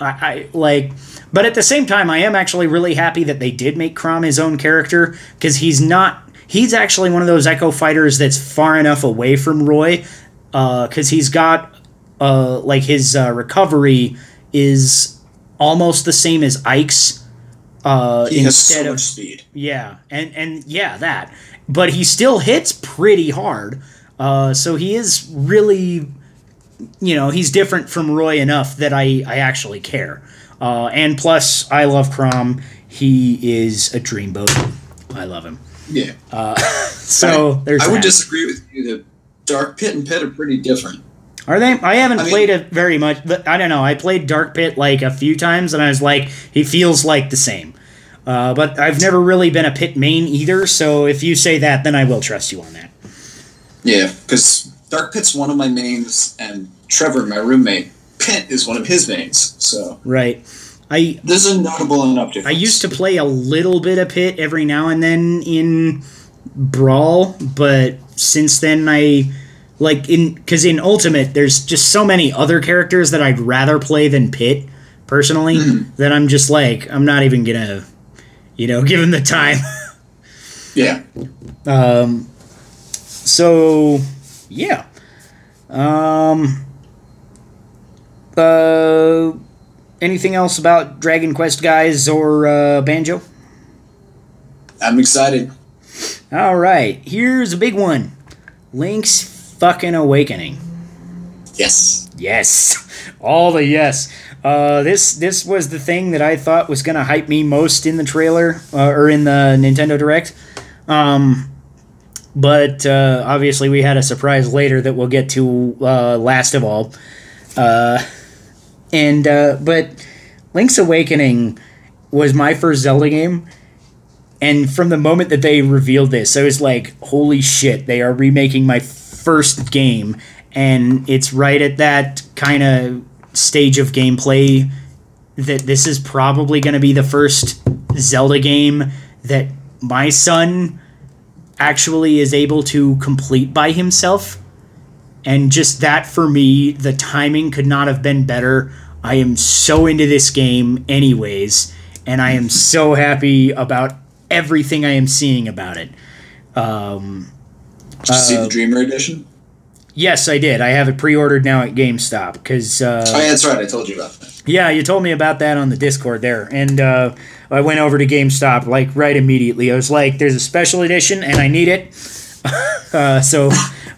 I, I like but at the same time I am actually really happy that they did make Chrom his own character because he's not he's actually one of those Echo fighters that's far enough away from Roy because he's got uh like his uh, recovery is almost the same as Ike's uh He has instead so of much speed. yeah, and and yeah, that. But he still hits pretty hard. Uh, so he is really, you know, he's different from Roy enough that I I actually care. Uh, and plus, I love Chrom. He is a dreamboat. I love him. Yeah. So there's I would disagree with you that Dark Pit and Pit are pretty different. Are they? I haven't I mean- played it very much. But I don't know. I played Dark Pit like a few times, and I was like, he feels like the same. Uh, but I've never really been a Pit main either. So if you say that, then I will trust you on that. Yeah, because Dark Pit's one of my mains, and Trevor, my roommate, Pit is one of his mains. So Right. I there's a notable enough difference. I used to play a little bit of Pit every now and then in Brawl, but since then I like in because in Ultimate there's just so many other characters that I'd rather play than Pit personally that I'm just like I'm not even gonna you know give him the time. Yeah. Um, so yeah. Um. Uh, anything else about Dragon Quest guys or uh, Banjo? I'm excited. All right, here's a big one. Link's fucking awakening. Yes. Yes, all the yes. Uh, this this was the thing that I thought was gonna hype me most in the trailer uh, or in the Nintendo Direct. Um, but uh, obviously we had a surprise later that we'll get to uh, last of all. And uh, but Link's Awakening was my first Zelda game. And from the moment that they revealed this, I was like, holy shit, they are remaking my first game. And it's right at that kind of stage of gameplay that this is probably going to be the first Zelda game that my son actually is able to complete by himself. And just that for me, the timing could not have been better. I am so into this game, anyways, and I am so happy about everything I am seeing about it. Um, Did you see Uh, the Dreamer Edition? yes, I did. I have it pre-ordered now at GameStop because uh, oh, yeah, that's right. I told you about that. yeah, you told me about that on the Discord there, and uh, I went over to GameStop like right immediately. I was like, "There's a special edition, and I need it." uh, so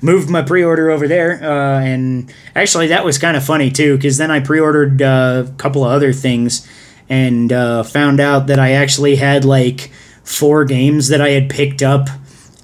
moved my pre-order over there, uh, and actually that was kind of funny too, because then I pre-ordered uh, a couple of other things, and uh, found out that I actually had like four games that I had picked up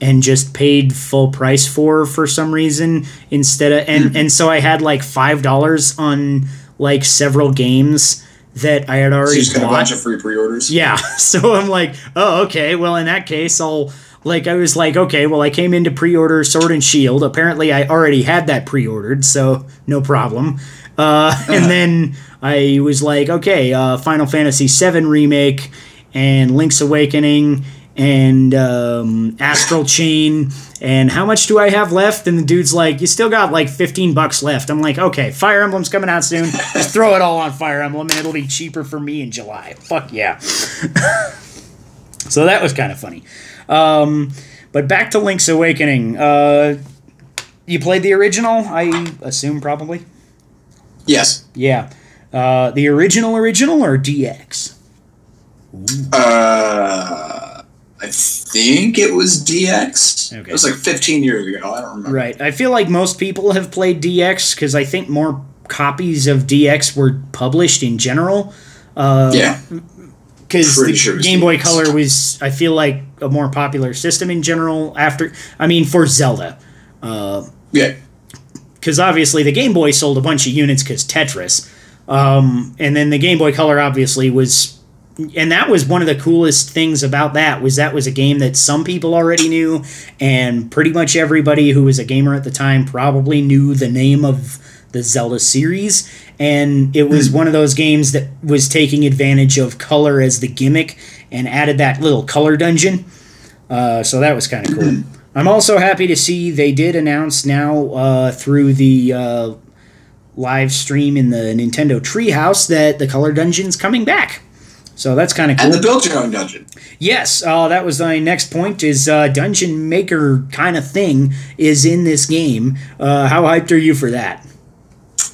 and just paid full price for for some reason instead of and and so I had like five dollars on like several games that I had already So you just got a bought. bunch of free pre-orders. Yeah. So I'm like, oh, okay. Well, in that case, I'll like I was like, okay, well, I came in to pre-order Sword and Shield. Apparently, I already had that pre-ordered, so no problem. Uh, and then I was like, okay, uh, Final Fantasy VII remake and Link's Awakening and um, Astral Chain. And how much do I have left? And the dude's like, you still got like 15 bucks left. I'm like, okay, Fire Emblem's coming out soon. Just throw it all on Fire Emblem and it'll be cheaper for me in July. Fuck yeah. so that was kind of funny. Um, but back to Link's Awakening. Uh, You played the original, I assume, probably. Yes. Yeah. Uh, the original original or DX? Uh, I think it was DX. Okay. It was like 15 years ago. I don't remember. Right. I feel like most people have played DX because I think more copies of DX were published in general. Uh, Yeah. Because the sure Game Boy Color was, I feel like, a more popular system in general. After, I mean, for Zelda, Yeah. because obviously the Game Boy sold a bunch of units because Tetris, um, and then the Game Boy Color obviously was, and that was one of the coolest things about that was that was a game that some people already knew, and pretty much everybody who was a gamer at the time probably knew the name of the Zelda series, and it was one of those games that was taking advantage of color as the gimmick and added that little color dungeon. Uh, so that was kind of cool. I'm also happy to see they did announce now uh, through the uh, live stream in the Nintendo Treehouse that the Color Dungeon's coming back. So that's kind of cool. And the build your own dungeon. yes, uh, that was my next point. Is uh, dungeon maker kind of thing is in this game. Uh, how hyped are you for that?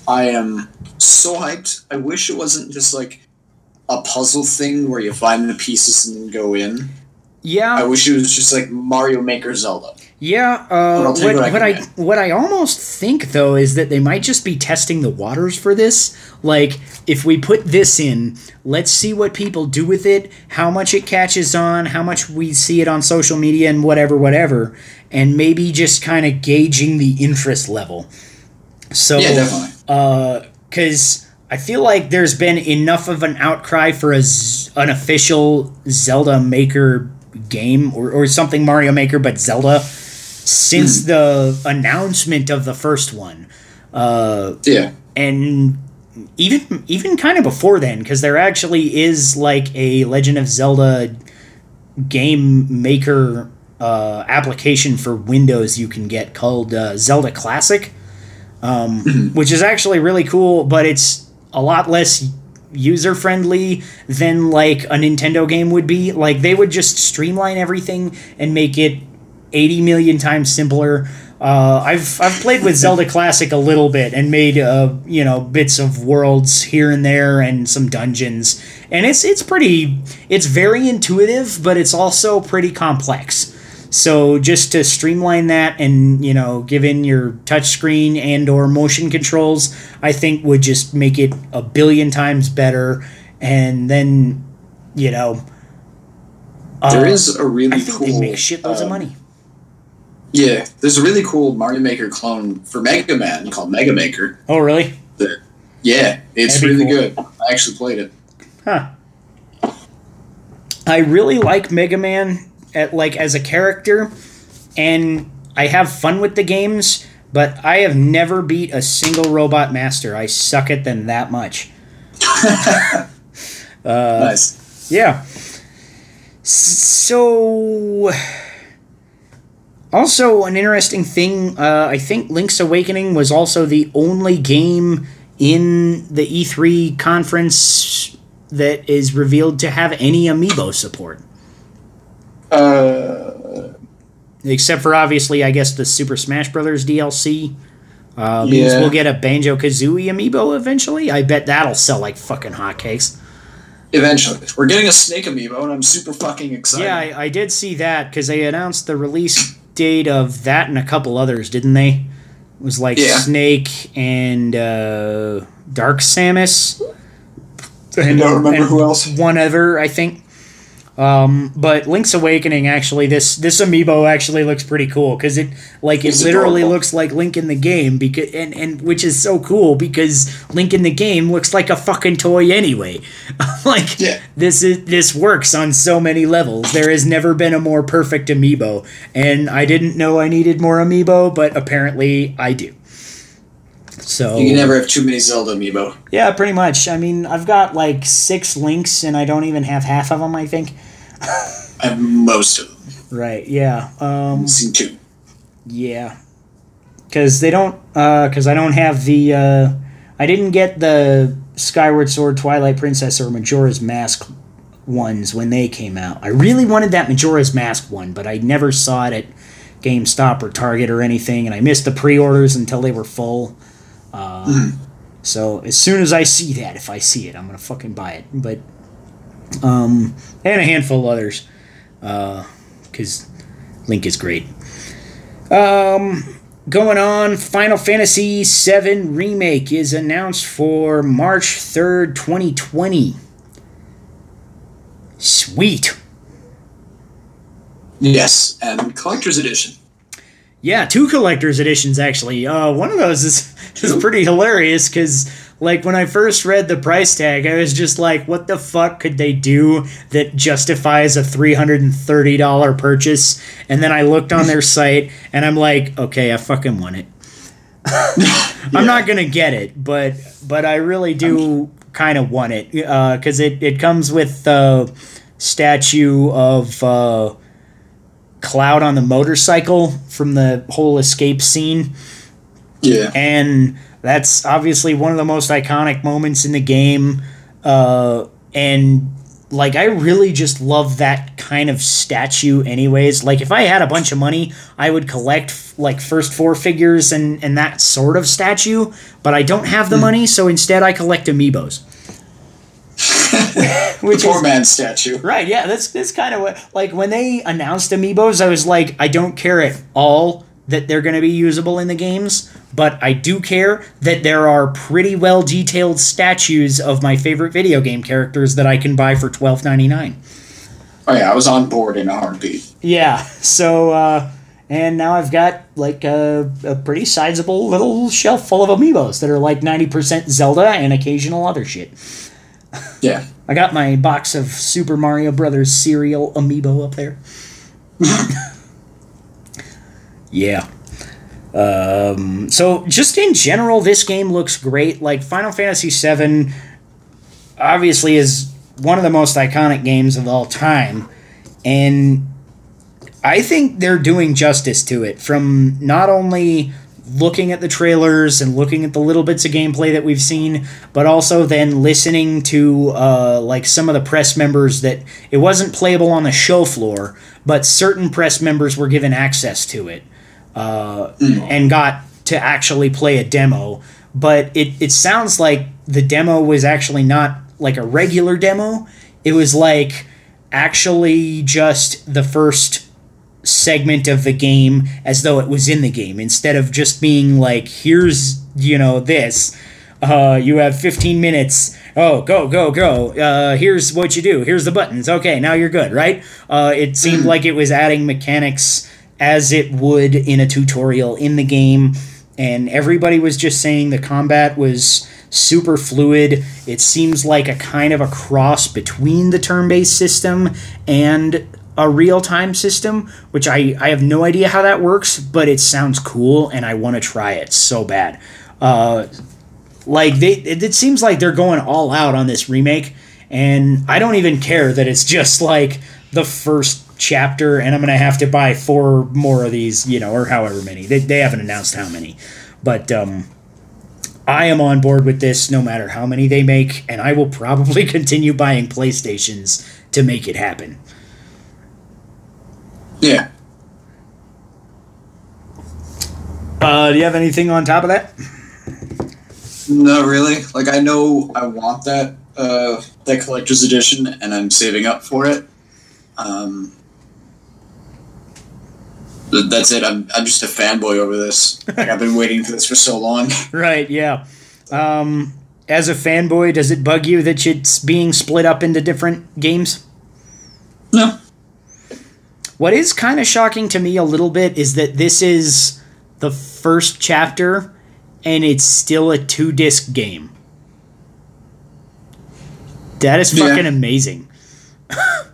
I am so hyped. I wish it wasn't just like a puzzle thing where you find the pieces and then go in. Yeah, I wish it was just like Mario Maker Zelda. Yeah, uh, what, what I what I what I almost think though is that they might just be testing the waters for this. Like, if we put this in, let's see what people do with it, how much it catches on, how much we see it on social media, and whatever, whatever, and maybe just kind of gauging the interest level. So, Yeah, because I feel like there's been enough of an outcry for a z- an official Zelda Maker game or, or something Mario Maker, but Zelda since the announcement of the first one, Uh, Yeah. and even even kind of before then, because there actually is like a Legend of Zelda game maker uh, application for Windows you can get called uh, Zelda Classic, um, which is actually really cool, but it's a lot less user friendly than like a Nintendo game would be. Like they would just streamline everything and make it 80 million times simpler. Uh, I've I've played with Zelda Classic a little bit and made uh, you know bits of worlds here and there and some dungeons, and it's it's pretty it's very intuitive, but it's also pretty complex. So just to streamline that and you know give in your touchscreen and or motion controls, I think would just make it a billion times better. And then you know There uh, is a really I think cool. they make shitloads of um, money. Yeah, there's a really cool Mario Maker clone for Mega Man called Mega Maker. Oh really? Yeah, it's really cool. good. I actually played it. Huh. I really like Mega Man at like as a character and I have fun with the games, but I have never beat a single robot master. I suck at them that much. nice. Yeah. So also an interesting thing, uh, I think Link's Awakening was also the only game in the E3 conference that is revealed to have any amiibo support. Uh, Except for obviously, I guess the Super Smash Brothers DLC. Uh, means Yeah. we'll get a Banjo Kazooie amiibo eventually. I bet that'll sell like fucking hotcakes. eventually, we're getting a Snake amiibo, and I'm super fucking excited. Yeah, I, I did see that because they announced the release date of that and a couple others, didn't they? It was like Yeah. Snake and uh, Dark Samus. I don't remember who else. One other, I think. Um, but Link's Awakening actually, this this amiibo actually looks pretty cool because it like it literally looks like Link in the game because and and which is so cool because Link in the game looks like a fucking toy anyway. like Yeah. this is this works on so many levels. There has never been a more perfect amiibo, and I didn't know I needed more amiibo, but apparently I do. So You can never have too many Zelda amiibo. yeah, pretty much. I mean, I've got like six links, and I don't even have half of them. I think. I have most of them. Right. Yeah. Um. Seen two. Yeah. Because they don't. Uh. Because I don't have the. Uh. I didn't get the Skyward Sword, Twilight Princess, or Majora's Mask ones when they came out. I really wanted that Majora's Mask one, but I never saw it at GameStop or Target or anything, and I missed the pre-orders until they were full. Uh, So as soon as I see that, if I see it, I'm gonna fucking buy it. But um, and a handful of others, because Link is great. Um, going on, Final Fantasy VII Remake is announced for March 3rd, 2020. Sweet. Yes, and collector's edition. Yeah, two collector's editions actually. Uh, one of those is, is pretty hilarious because, like, when I first read the price tag, I was just like, what the fuck could they do that justifies a $330 purchase? And then I looked on their site and I'm like, okay, I fucking want it. I'm not gonna get it, but but I really do kind of want it because it it comes with the statue of uh, Cloud on the motorcycle from the whole escape scene, Yeah. and that's obviously one of the most iconic moments in the game. Uh, and like I really just love that kind of statue anyways. Like if I had a bunch of money, I would collect f- like first four figures and and that sort of statue, but I don't have the money, so instead I collect amiibos. the poor man's statue. Right, yeah, that's that's kind of what like when they announced amiibos, I was like, I don't care at all that they're going to be usable in the games, but I do care that there are pretty well detailed statues of my favorite video game characters that I can buy for twelve ninety nine. Oh yeah, I was on board in a heartbeat. Yeah, so uh, and now I've got like a, a pretty sizable little shelf full of amiibos that are like ninety percent Zelda and occasional other shit. Yeah. I got my box of Super Mario Brothers cereal amiibo up there. yeah. Um, so just in general, this game looks great. Like Final Fantasy VII, obviously is one of the most iconic games of all time, and I think they're doing justice to it. From not only looking at the trailers and looking at the little bits of gameplay that we've seen, but also then listening to uh, like some of the press members that it wasn't playable on the show floor, but certain press members were given access to it uh, and got to actually play a demo. But it, it sounds like the demo was actually not like a regular demo. It was like actually just the first segment of the game as though it was in the game. Instead of just being like here's you know this. Uh, you have 15 minutes. Oh go go go. Uh, here's what you do. Here's the buttons. Okay now you're good right? Uh, it seemed like it was adding mechanics as it would in a tutorial in the game. And everybody was just saying the combat was super fluid. It seems like a kind of a cross between the turn-based system and a real-time system which I, I have no idea how that works but it sounds cool and i want to try it so bad. Uh, like they it, it seems like they're going all out on this remake and i don't even care that it's just like the first chapter and i'm gonna have to buy four more of these you know or however many they, they haven't announced how many but um i am on board with this no matter how many they make and i will probably continue buying playstations to make it happen Yeah. uh do you have anything on top of that No, really. Like I know I want that uh, that collector's edition, and I'm saving up for it. Um, that's it. I'm I'm just a fanboy over this. Like I've been waiting for this for so long. Right, yeah. Um, as a fanboy, does it bug you that it's being split up into different games? No. What is kind of shocking to me a little bit is that this is the first chapter and it's still a two disc game. That is Yeah. fucking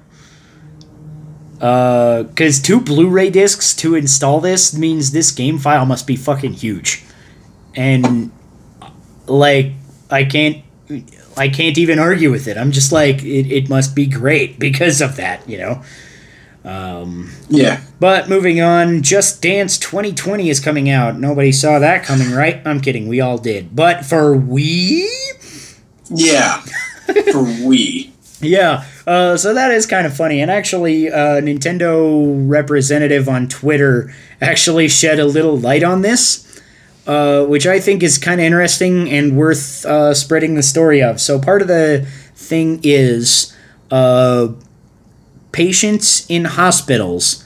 amazing. uh, two Blu-ray discs to install this means this game file must be fucking huge. And like I can't I can't even argue with it. I'm just like it, it must be great because of that, you know. Um, yeah. But moving on, Just Dance 2020 is coming out. Nobody saw that coming, right? I'm kidding. We all did. But for we, Yeah. for Wii. yeah, Uh, so that is kind of funny. And actually, a Nintendo representative on Twitter actually shed a little light on this, uh, which I think is kind of interesting and worth uh, spreading the story of. So part of the thing is uh, patients in hospitals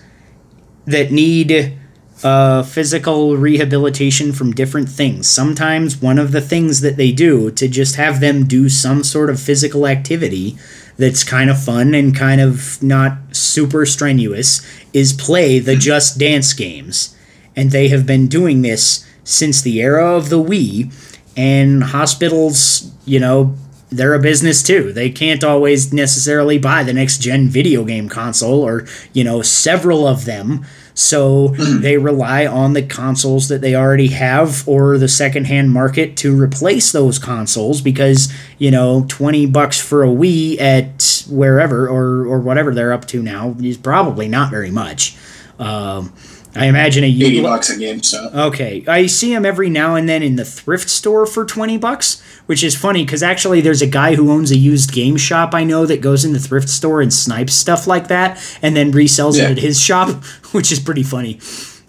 that need uh, physical rehabilitation from different things. Sometimes one of the things that they do to just have them do some sort of physical activity that's kind of fun and kind of not super strenuous is play the hmm. Just Dance games. And they have been doing this since the era of the Wii. And hospitals, you know, they're a business too. They can't always necessarily buy the next gen video game console or, you know, several of them. So they rely on the consoles that they already have or the secondhand market to replace those consoles because, you know, 20 bucks for a Wii at wherever or, or whatever they're up to now is probably not very much. Um, I imagine a 80 bucks a game, so. Okay, I see them every now and then in the thrift store for 20 bucks, which is funny because actually there's a guy who owns a used game shop I know that goes in the thrift store and snipes stuff like that and then resells Yeah. it at his shop, which is pretty funny.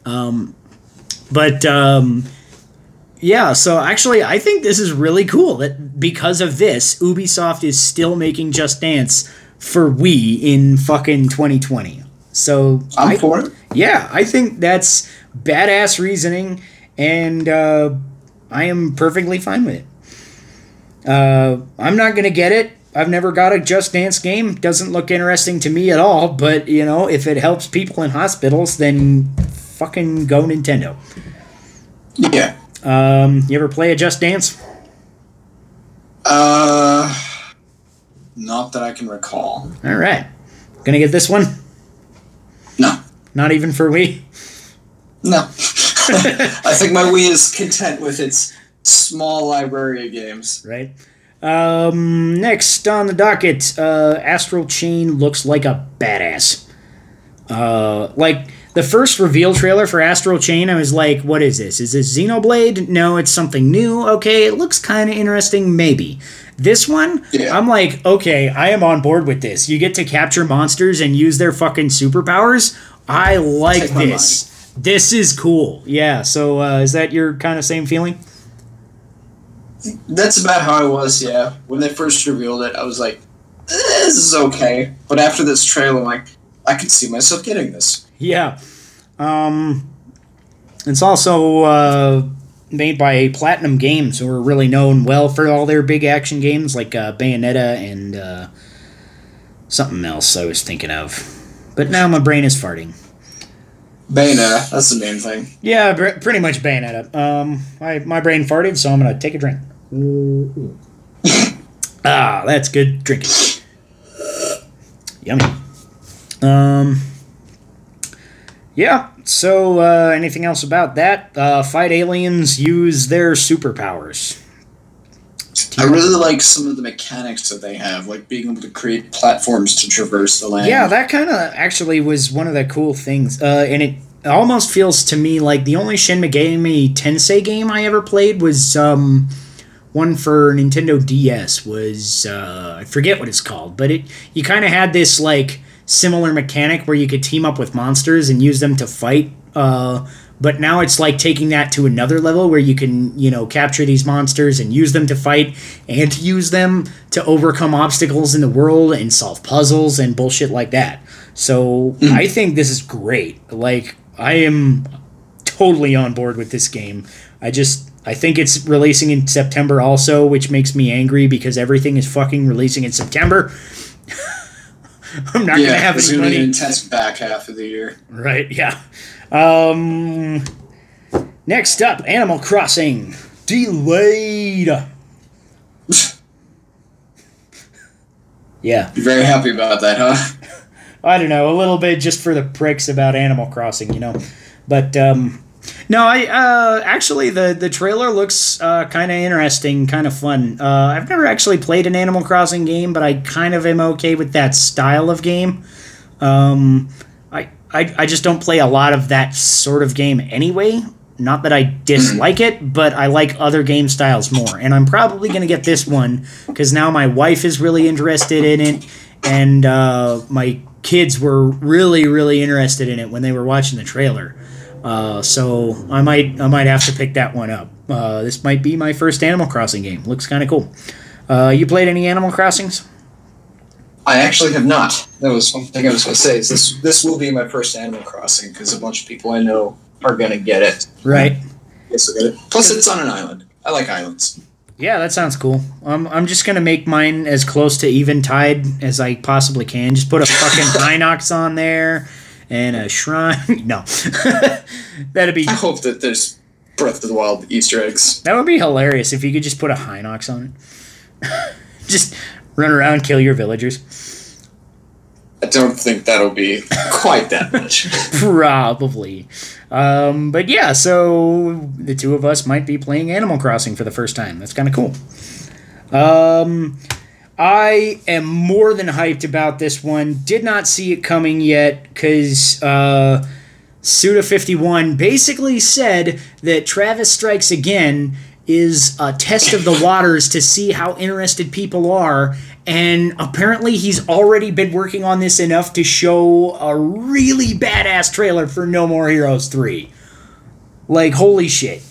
Um, but um, yeah, so actually I think this is really cool that because of this, Ubisoft is still making Just Dance for Wii in fucking 2020. So I'm I- for it. yeah, I think that's badass reasoning, and uh, I am perfectly fine with it. Uh, I'm not gonna get it. I've never got a Just Dance game. Doesn't look interesting to me at all. But you know, if it helps people in hospitals, then fucking go Nintendo. Yeah. Um, you ever play a Just Dance? Uh, not that I can recall. All right, gonna get this one. No. Not even for Wii. No. I think my Wii is content with its small library of games. right? Um, next on the docket, uh, Astral Chain looks like a badass. Uh, like the first reveal trailer for Astral Chain, I was like, "What is this? Is this Xenoblade? No, it's something new. Okay, it looks kind of interesting, maybe." This one, Yeah. I'm like, okay, I am on board with this. You get to capture monsters and use their fucking superpowers. I like this. This is cool. Yeah. So, uh, is that your kind of same feeling? That's about how I was, yeah. When they first revealed it, I was like, this is okay. But after this trailer, I'm like, I can see myself getting this. Yeah. Um, it's also uh, made by Platinum Games, who are really known well for all their big action games like uh, Bayonetta and uh, something else I was thinking of. But now my brain is farting. Bayonetta, that's the main thing. Yeah, br- pretty much Bayonetta. Um, my, my brain farted, so I'm going to take a drink. ah, that's good drinking. Yummy. Um, yeah, so uh, anything else about that? Uh, fight aliens use their superpowers. I really like some of the mechanics that they have, like being able to create platforms to traverse the land. Yeah, that kind of actually was one of the cool things. Uh, and it almost feels to me like the only Shin Megami Tensei game I ever played was um, one for Nintendo DS. Was uh, I forget what it's called, but it you kind of had this like similar mechanic where you could team up with monsters and use them to fight. Uh, but now it's like taking that to another level where you can, you know, capture these monsters and use them to fight and use them to overcome obstacles in the world and solve puzzles and bullshit like that. So hmm. I think this is great. Like, I am totally on board with this game. I just. I think it's releasing in September also, which makes me angry because everything is fucking releasing in September. I'm not yeah, gonna have any money. an intense back half of the year. Right, yeah. Um, next up, Animal Crossing. Delayed. yeah, You're very happy about that, huh? I don't know, a little bit just for the pricks about Animal Crossing, you know. But um no, I uh actually the the trailer looks uh kind of interesting, kind of fun. Uh I've never actually played an Animal Crossing game, but I kind of am okay with that style of game. Um I I just don't play a lot of that sort of game anyway. Not that I dislike it, but I like other game styles more. And I'm probably going to get this one because now my wife is really interested in it and uh, my kids were really really interested in it when they were watching the trailer. Uh, so I might I might have to pick that one up. Uh, this might be my first Animal Crossing game. Looks kind of cool. Uh, you played any Animal Crossings? I actually have not. That was one thing I was going to say. Is this this will be my first Animal Crossing because a bunch of people I know are going to get it. Right. Yes, get it. Plus, it's on an island. I like islands. Yeah, that sounds cool. Um, I'm just gonna make mine as close to eventide as I possibly can. Just put a fucking Hinox on there and a shrine. no, that'd be I hope that there's Breath of the Wild Easter eggs. that would be hilarious if you could just put a Hinox on it. just run around, kill your villagers. I don't think that'll be quite that much. Probably. Um, but yeah, so the two of us might be playing Animal Crossing for the first time. That's kind of cool. Um, I am more than hyped about this one. Did not see it coming yet because uh, Suda51 basically said that Travis Strikes Again is a test of the waters to see how interested people are. And apparently, he's already been working on this enough to show a really badass trailer for No More Heroes 3. Like, holy shit.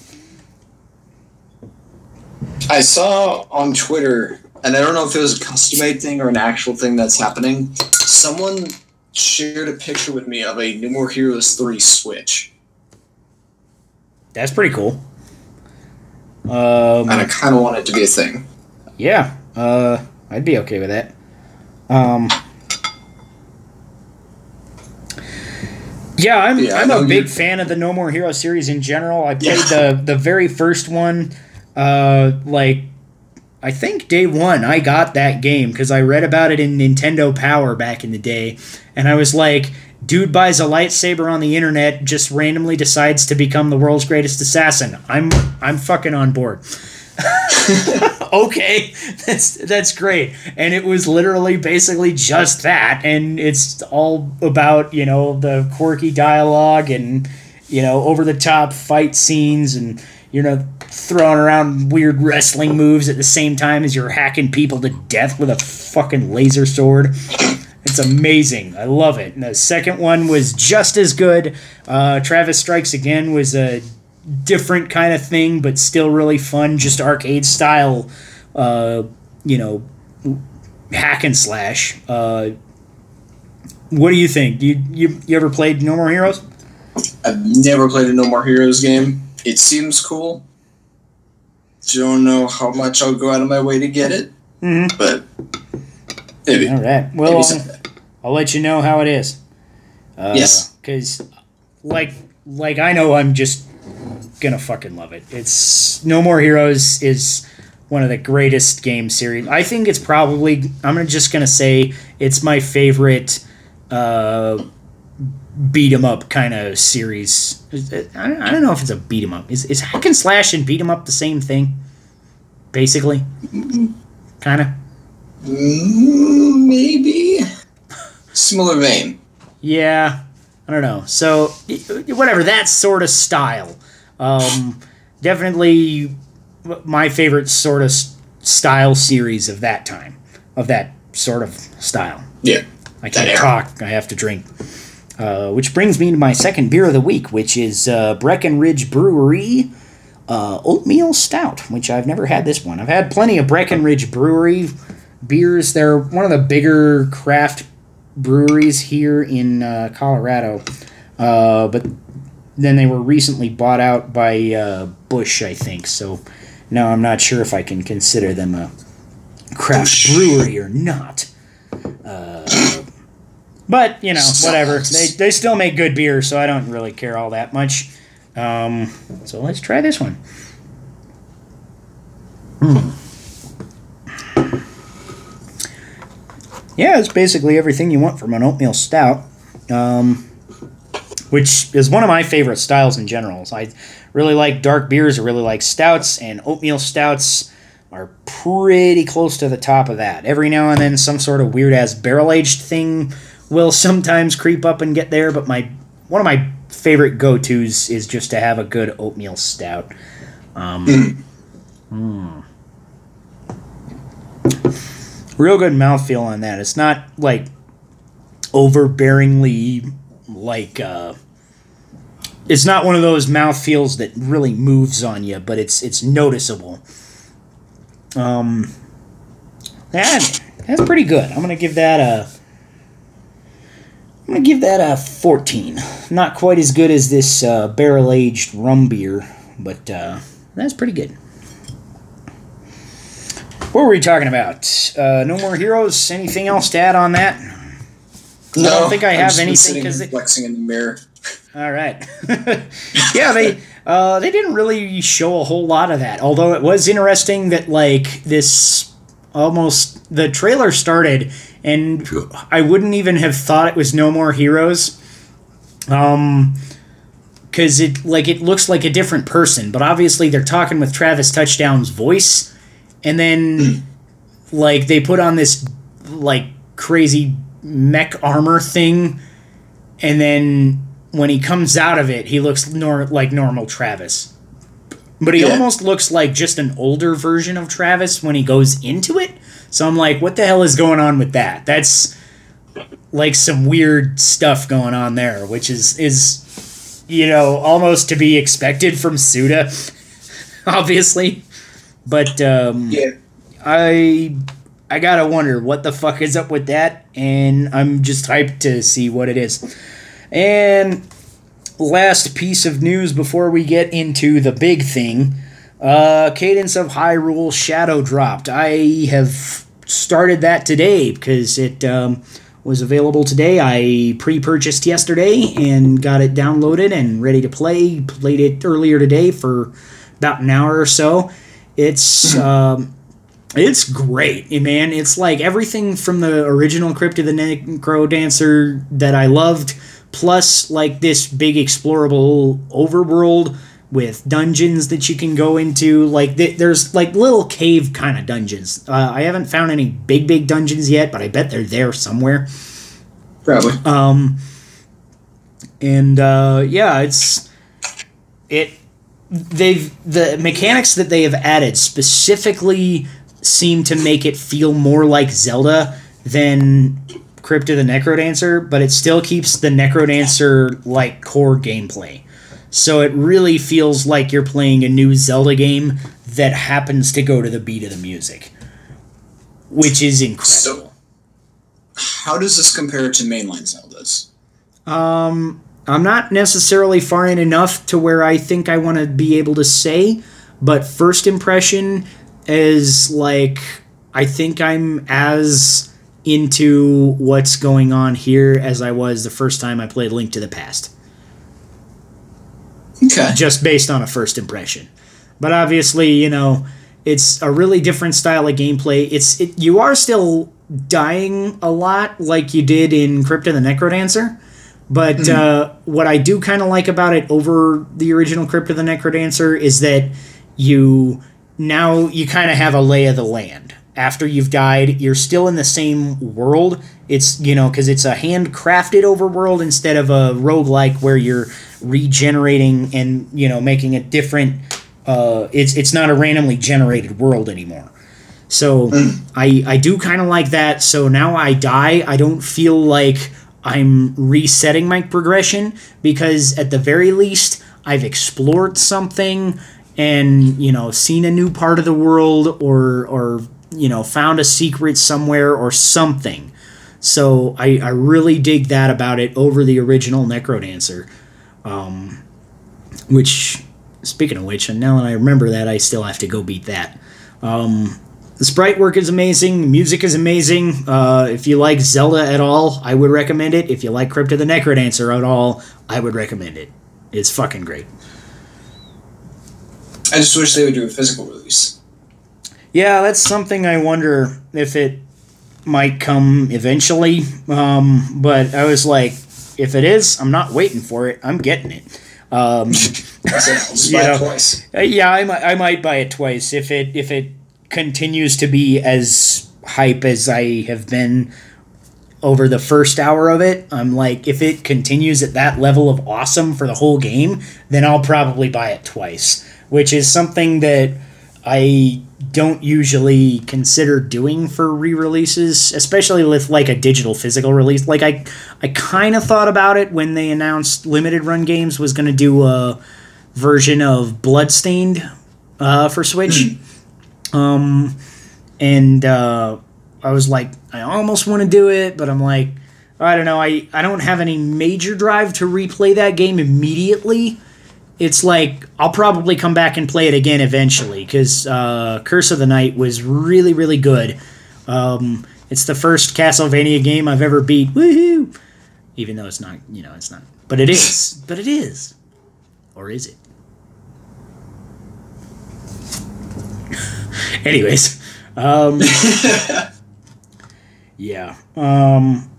I saw on Twitter, and I don't know if it was a custom made thing or an actual thing that's happening. Someone shared a picture with me of a No More Heroes 3 Switch. That's pretty cool. Um, And I kind of want it to be a thing. yeah, uh, I'd be okay with that. Um, yeah, I'm, Yeah, I'm a big you're- fan of the No More Heroes series in general. I played Yeah. the the very first one, uh, like I think day one I got that game because I read about it in Nintendo Power back in the day, and I was like, dude buys a lightsaber on the internet, just randomly decides to become the world's greatest assassin. I'm I'm fucking on board. okay, that's that's great, and it was literally basically just that, and it's all about you know the quirky dialogue and you know over the top fight scenes and you know throwing around weird wrestling moves at the same time as you're hacking people to death with a fucking laser sword. It's amazing. I love it. And the second one was just as good. Uh, Travis Strikes Again was a different kind of thing, but still really fun, just arcade style, uh, you know, hack and slash. Uh, what do you think? Do you, you you ever played No More Heroes? I've never played a No More Heroes game. It seems cool. Don't know how much I'll go out of my way to get it, Mm-hmm. but maybe. All right. Well, someday. I'll let you know how it is. Uh, Yes. Because, like, like I know I'm just gonna fucking love it. It's No More Heroes is one of the greatest game series. I think it's probably. I'm just gonna say it's my favorite. Uh, beat 'em up kind of series. I don't know if it's a beat 'em up. Is, is hack and slash and beat 'em up the same thing? Basically, kind of. Mm, maybe similar vein. Yeah, I don't know. So whatever that sort of style, um, definitely my favorite sort of style series of that time, of that sort of style. Yeah. I can't talk. I have to drink. Uh, which brings me to my second beer of the week, which is uh, Breckenridge Brewery uh, Oatmeal Stout, which I've never had this one. I've had plenty of Breckenridge Brewery beers. They're one of the bigger craft breweries here in uh, Colorado. Uh, but then they were recently bought out by uh, Busch, I think. So now I'm not sure if I can consider them a craft Busch. brewery or not. Uh, but you know, whatever. They they still make good beer, so I don't really care all that much. Um, so let's try this one. Yeah, it's basically everything you want from an oatmeal stout, um, which is one of my favorite styles in general. So I really like dark beers, I really like stouts, and oatmeal stouts are pretty close to the top of that. Every now and then, some sort of weird ass barrel aged thing will sometimes creep up and get there, but my one of my favorite go tos is just to have a good oatmeal stout. Um, mm. Real good mouthfeel on that. It's not like overbearingly like uh it's not one of those mouthfeels that really moves on you, but it's it's noticeable. Um that that's pretty good. I'm gonna give that a I'm gonna give that a 14. Not quite as good as this uh, barrel aged rum beer, but uh, that's pretty good. What were we talking about? Uh, no more heroes. Anything else to add on that? No, I don't think I I've just anything because they. flexing in the mirror. All right. yeah, they uh, they didn't really show a whole lot of that. Although it was interesting that like this almost the trailer started and I wouldn't even have thought it was No More Heroes. Um cuz it like it looks like a different person, but obviously they're talking with Travis Touchdown's voice and then like they put on this like crazy mech armor thing and then when he comes out of it, he looks nor- like normal Travis. But he Yeah. almost looks like just an older version of Travis when he goes into it. So I'm like, what the hell is going on with that? That's like some weird stuff going on there, which is is you know almost to be expected from Suda, obviously. But um, Yeah. I I gotta wonder what the fuck is up with that, and I'm just hyped to see what it is. And last piece of news before we get into the big thing, uh, Cadence of Hyrule Shadow dropped. I have started that today because it um, was available today. I pre-purchased yesterday and got it downloaded and ready to play. Played it earlier today for about an hour or so. It's um, it's great, man. It's like everything from the original Crypt of the Necrodancer that I loved, plus like this big explorable overworld with dungeons that you can go into. Like th- there's like little cave kind of dungeons. Uh, I haven't found any big big dungeons yet, but I bet they're there somewhere. Probably. Um, and uh, yeah, it's it. They've the mechanics that they have added specifically seem to make it feel more like Zelda than Crypt of the Necrodancer, but it still keeps the Necrodancer like core gameplay. So it really feels like you're playing a new Zelda game that happens to go to the beat of the music, which is incredible. So- How does this compare to mainline Zeldas? Um, I'm not necessarily far in enough to where I think I want to be able to say, but first impression is like I think I'm as into what's going on here as I was the first time I played Link to the Past, Okay. just based on a first impression. But obviously, you know, it's a really different style of gameplay. It's it, you are still dying a lot like you did in Crypt of the Necrodancer. But uh, what I do kind of like about it over the original Crypt of the Necrodancer is that you now you kind of have a lay of the land. After you've died, you're still in the same world. It's, you know, because it's a handcrafted overworld instead of a roguelike where you're regenerating and, you know, making a different. Uh, it's, it's not a randomly generated world anymore. So I I do kind of like that. So now I die, I don't feel like I'm resetting my progression because at the very least I've explored something and you know seen a new part of the world or or you know found a secret somewhere or something. So I, I really dig that about it over the original Necrodancer. Um, which speaking of which, and now that I remember that, I still have to go beat that. Um, the sprite work is amazing. The music is amazing. Uh, if you like Zelda at all, I would recommend it. If you like Crypt of the Necrodancer at all, I would recommend it. It's fucking great. I just wish they would do a physical release. Yeah, that's something I wonder if it might come eventually. Um, but I was like, if it is, I'm not waiting for it. I'm getting it. Um, I said, I'll just You buy know. it twice. Uh, yeah, I might, I might buy it twice if it if it continues to be as hype as I have been over the first hour of it. I'm like, if it continues at that level of awesome for the whole game, then I'll probably buy it twice, which is something that I don't usually consider doing for re-releases, especially with like a digital physical release. Like I I kind of thought about it when they announced limited run games was going to do a version of Bloodstained uh, for Switch. um and uh, I was like I almost want to do it, but I'm like I don't know. I I don't have any major drive to replay that game immediately it's like I'll probably come back and play it again eventually because uh, Curse of the Night was really really good. Um, it's the first Castlevania game I've ever beat. Woohoo! Even though it's not, you know, it's not, but it is. but it is, or is it? Anyways, um, yeah. Um,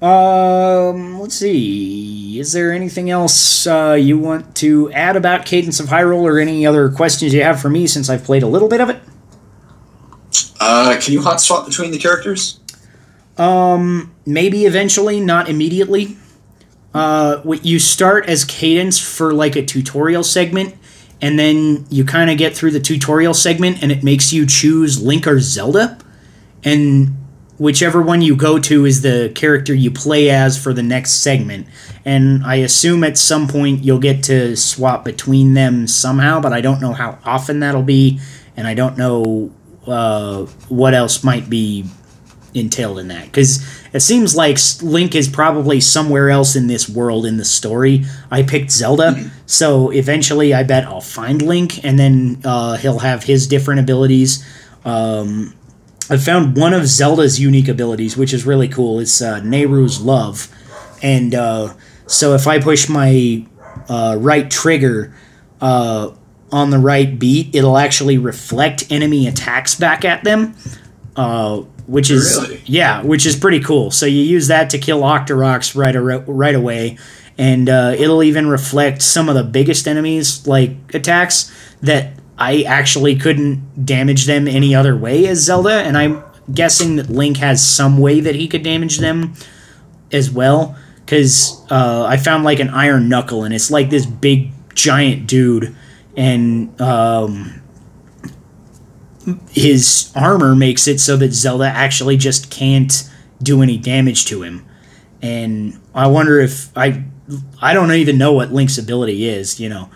um, let's see. Is there anything else uh, you want to add about Cadence of Hyrule, or any other questions you have for me since I've played a little bit of it? Uh, can you hot swap between the characters? Um, maybe eventually, not immediately. Uh, you start as Cadence for like a tutorial segment, and then you kind of get through the tutorial segment, and it makes you choose Link or Zelda, and whichever one you go to is the character you play as for the next segment. And I assume at some point you'll get to swap between them somehow, but I don't know how often that'll be, and I don't know uh, what else might be entailed in that. Because it seems like Link is probably somewhere else in this world in the story. I picked Zelda, so eventually I bet I'll find Link, and then uh, he'll have his different abilities. Um, I found one of Zelda's unique abilities, which is really cool. It's uh, Nayru's Love, and uh, so if I push my uh, right trigger uh, on the right beat, it'll actually reflect enemy attacks back at them, uh, which is Really? yeah, which is pretty cool. So you use that to kill Octoroks right ar- right away, and uh, it'll even reflect some of the biggest enemies like attacks that I actually couldn't damage them any other way as Zelda, and I'm guessing that Link has some way that he could damage them as well. Because uh, I found like an iron knuckle, and it's like this big giant dude, and um, his armor makes it so that Zelda actually just can't do any damage to him. And I wonder if I I don't even know what Link's ability is, you know.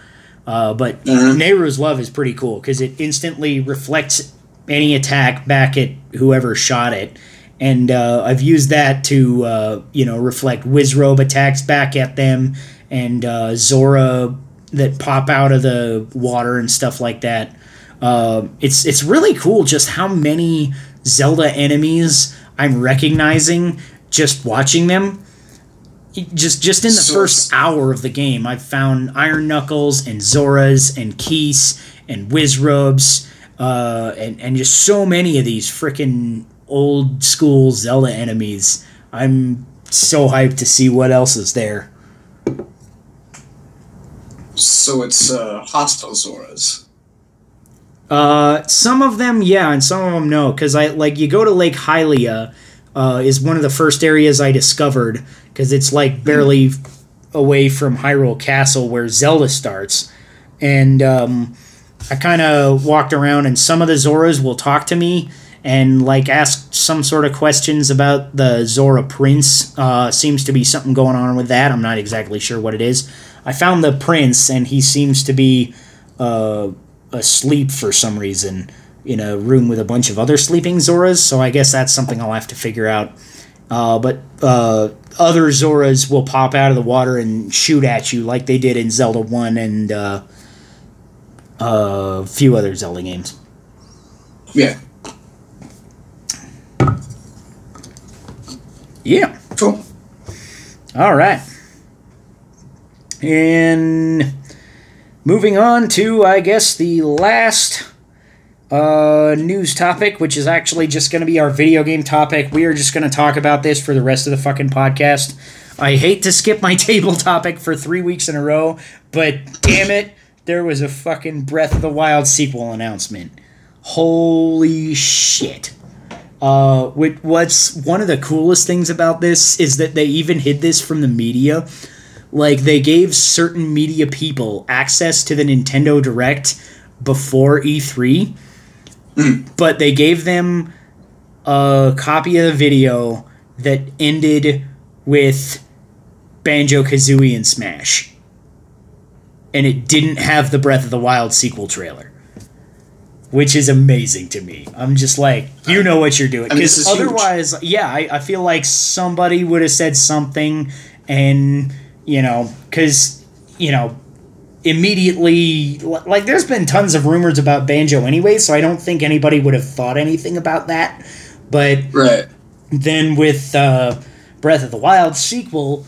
Uh, but Mhm. Nayru's love is pretty cool because it instantly reflects any attack back at whoever shot it. And uh, I've used that to, uh, you know, reflect Wizrobe attacks back at them and uh, Zora that pop out of the water and stuff like that. Uh, it's it's really cool just how many Zelda enemies I'm recognizing just watching them just just in the So- first hour of the game, I've found Iron Knuckles and Zoras and Keese and Wizrobes, uh, and and just so many of these freaking old school Zelda enemies. I'm so hyped to see what else is there. So it's uh, hostile Zoras. Uh, some of them, yeah, and some of them no, because I like you go to Lake Hylia, uh, is one of the first areas I discovered because it's like barely away from Hyrule Castle where Zelda starts, and um, I kind of walked around, and some of the Zoras will talk to me and like ask some sort of questions about the Zora Prince. Uh, seems to be something going on with that. I'm not exactly sure what it is. I found the prince, and he seems to be uh, asleep for some reason in a room with a bunch of other sleeping Zoras. So I guess that's something I'll have to figure out. Uh, but uh, other Zoras will pop out of the water and shoot at you like they did in Zelda 1 and uh, a few other Zelda games. Yeah. Yeah. Cool. All right. And moving on to, I guess, the last uh, news topic, which is actually just going to be our video game topic. We are just going to talk about this for the rest of the fucking podcast. I hate to skip my table topic for three weeks in a row, but damn it, there was a fucking Breath of the Wild sequel announcement. Holy shit. Uh, what's one of the coolest things about this is that they even hid this from the media. Like they gave certain media people access to the Nintendo Direct before E3, mm. but they gave them a copy of the video that ended with Banjo Kazooie and Smash. And it didn't have the Breath of the Wild sequel trailer. Which is amazing to me. I'm just like, you know what you're doing. I mean, Because huge. otherwise, yeah, I, I feel like somebody would have said something and, you know, because, you know, immediately like there's been tons of rumors about banjo anyway so i don't think anybody would have thought anything about that but Right. then with uh, breath of the wild sequel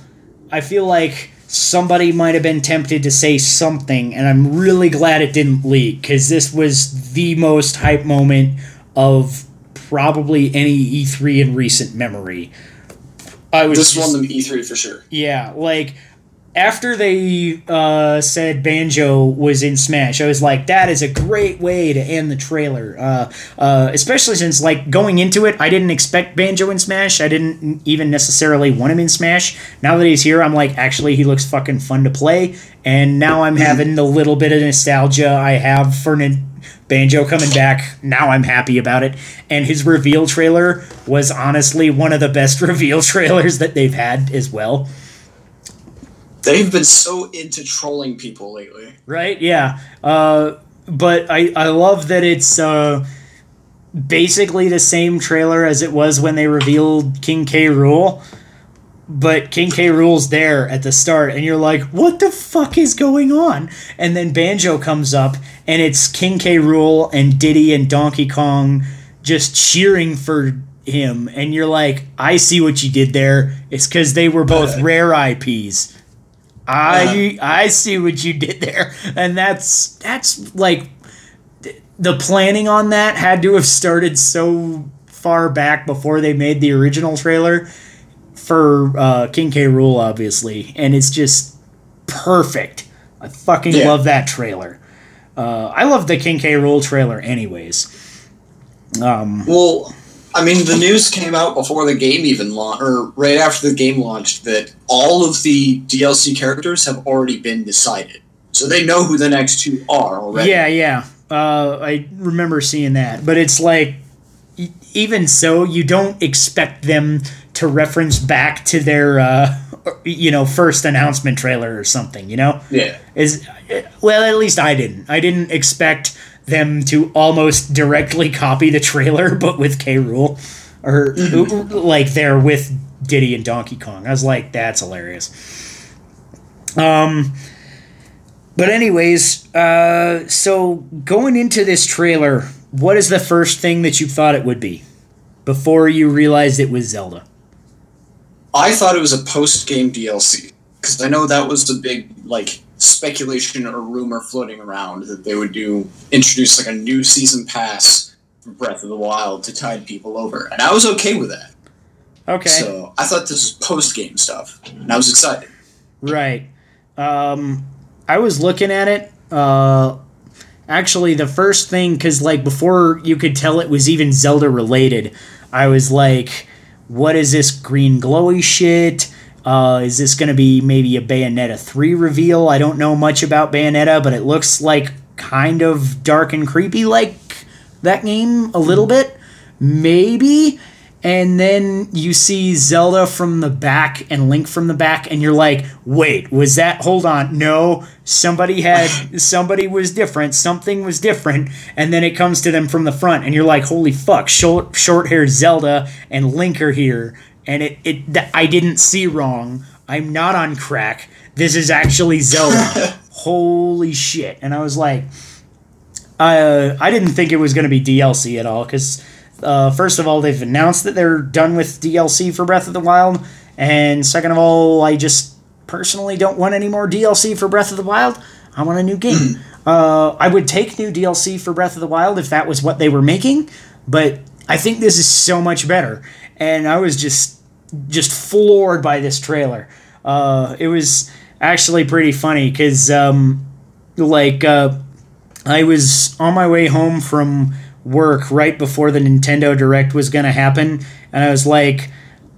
i feel like somebody might have been tempted to say something and i'm really glad it didn't leak because this was the most hype moment of probably any e3 in recent memory i was This just- won them E3 for sure. yeah, like after they uh, said Banjo was in Smash, I was like, that is a great way to end the trailer. Uh, uh, especially since, like, going into it, I didn't expect Banjo in Smash. I didn't even necessarily want him in Smash. Now that he's here, I'm like, actually, he looks fucking fun to play. And now I'm having the little bit of nostalgia I have for Banjo coming back. Now I'm happy about it. And his reveal trailer was honestly one of the best reveal trailers that they've had as well. They've been so into trolling people lately. right? Yeah. Uh, but I, I love that it's uh, basically the same trailer as it was when they revealed King K. Rool. But King K. Rool's there at the start, and you're like, what the fuck is going on? And then Banjo comes up, and it's King K. Rool and Diddy and Donkey Kong just cheering for him. And you're like, I see what you did there. It's because they were both Uh. rare IPs. I I see what you did there, and that's that's like the planning on that had to have started so far back before they made the original trailer for uh, King K. Rool, obviously, and it's just perfect. I fucking Yeah. love that trailer. Uh, I love the King K. Rool trailer, anyways. Um, Well, I mean, the news came out before the game even launched, or right after the game launched, that all of the DLC characters have already been decided. So they know who the next two are already. Yeah, yeah. Uh, I remember seeing that, but it's like, even so, you don't expect them to reference back to their, uh, you know, first announcement trailer or something. You know, Yeah. is well, at least I didn't. I didn't expect them to almost directly copy the trailer, but with K. Rool, or like they're with Diddy and Donkey Kong. I was like, that's hilarious. Um. But anyways, uh, so going into this trailer, what is the first thing that you thought it would be before you realized it was Zelda? I thought it was a post game DLC because I know that was the big like speculation or rumor floating around that they would do introduce like a new season pass for Breath of the Wild to tide people over, and I was okay with that. Okay. So I thought this was post game stuff, and I was excited. Right. Um, I was looking at it. Uh, actually, the first thing, because like before you could tell it was even Zelda related, I was like, "What is this green glowy shit? Uh, is this going to be maybe a Bayonetta three reveal? I don't know much about Bayonetta, but it looks like kind of dark and creepy, like that game a little bit, maybe." and then you see Zelda from the back and Link from the back, and you're like, wait, was that? Hold on, no, somebody had somebody was different, something was different, and then it comes to them from the front, and you're like, holy fuck, short short hair Zelda and Link are here, and it it th- I didn't see wrong. I'm not on crack. This is actually Zelda. holy shit! And I was like, uh, I didn't think it was going to be DLC at all because, uh, first of all, they've announced that they're done with DLC for Breath of the Wild, and second of all, I just personally don't want any more DLC for Breath of the Wild. I want a new game. uh, I would take new DLC for Breath of the Wild if that was what they were making, but I think this is so much better, and I was just just floored by this trailer. Uh, it was actually pretty funny because, um, like. Uh, I was on my way home from work right before the Nintendo Direct was to happen, and I was like,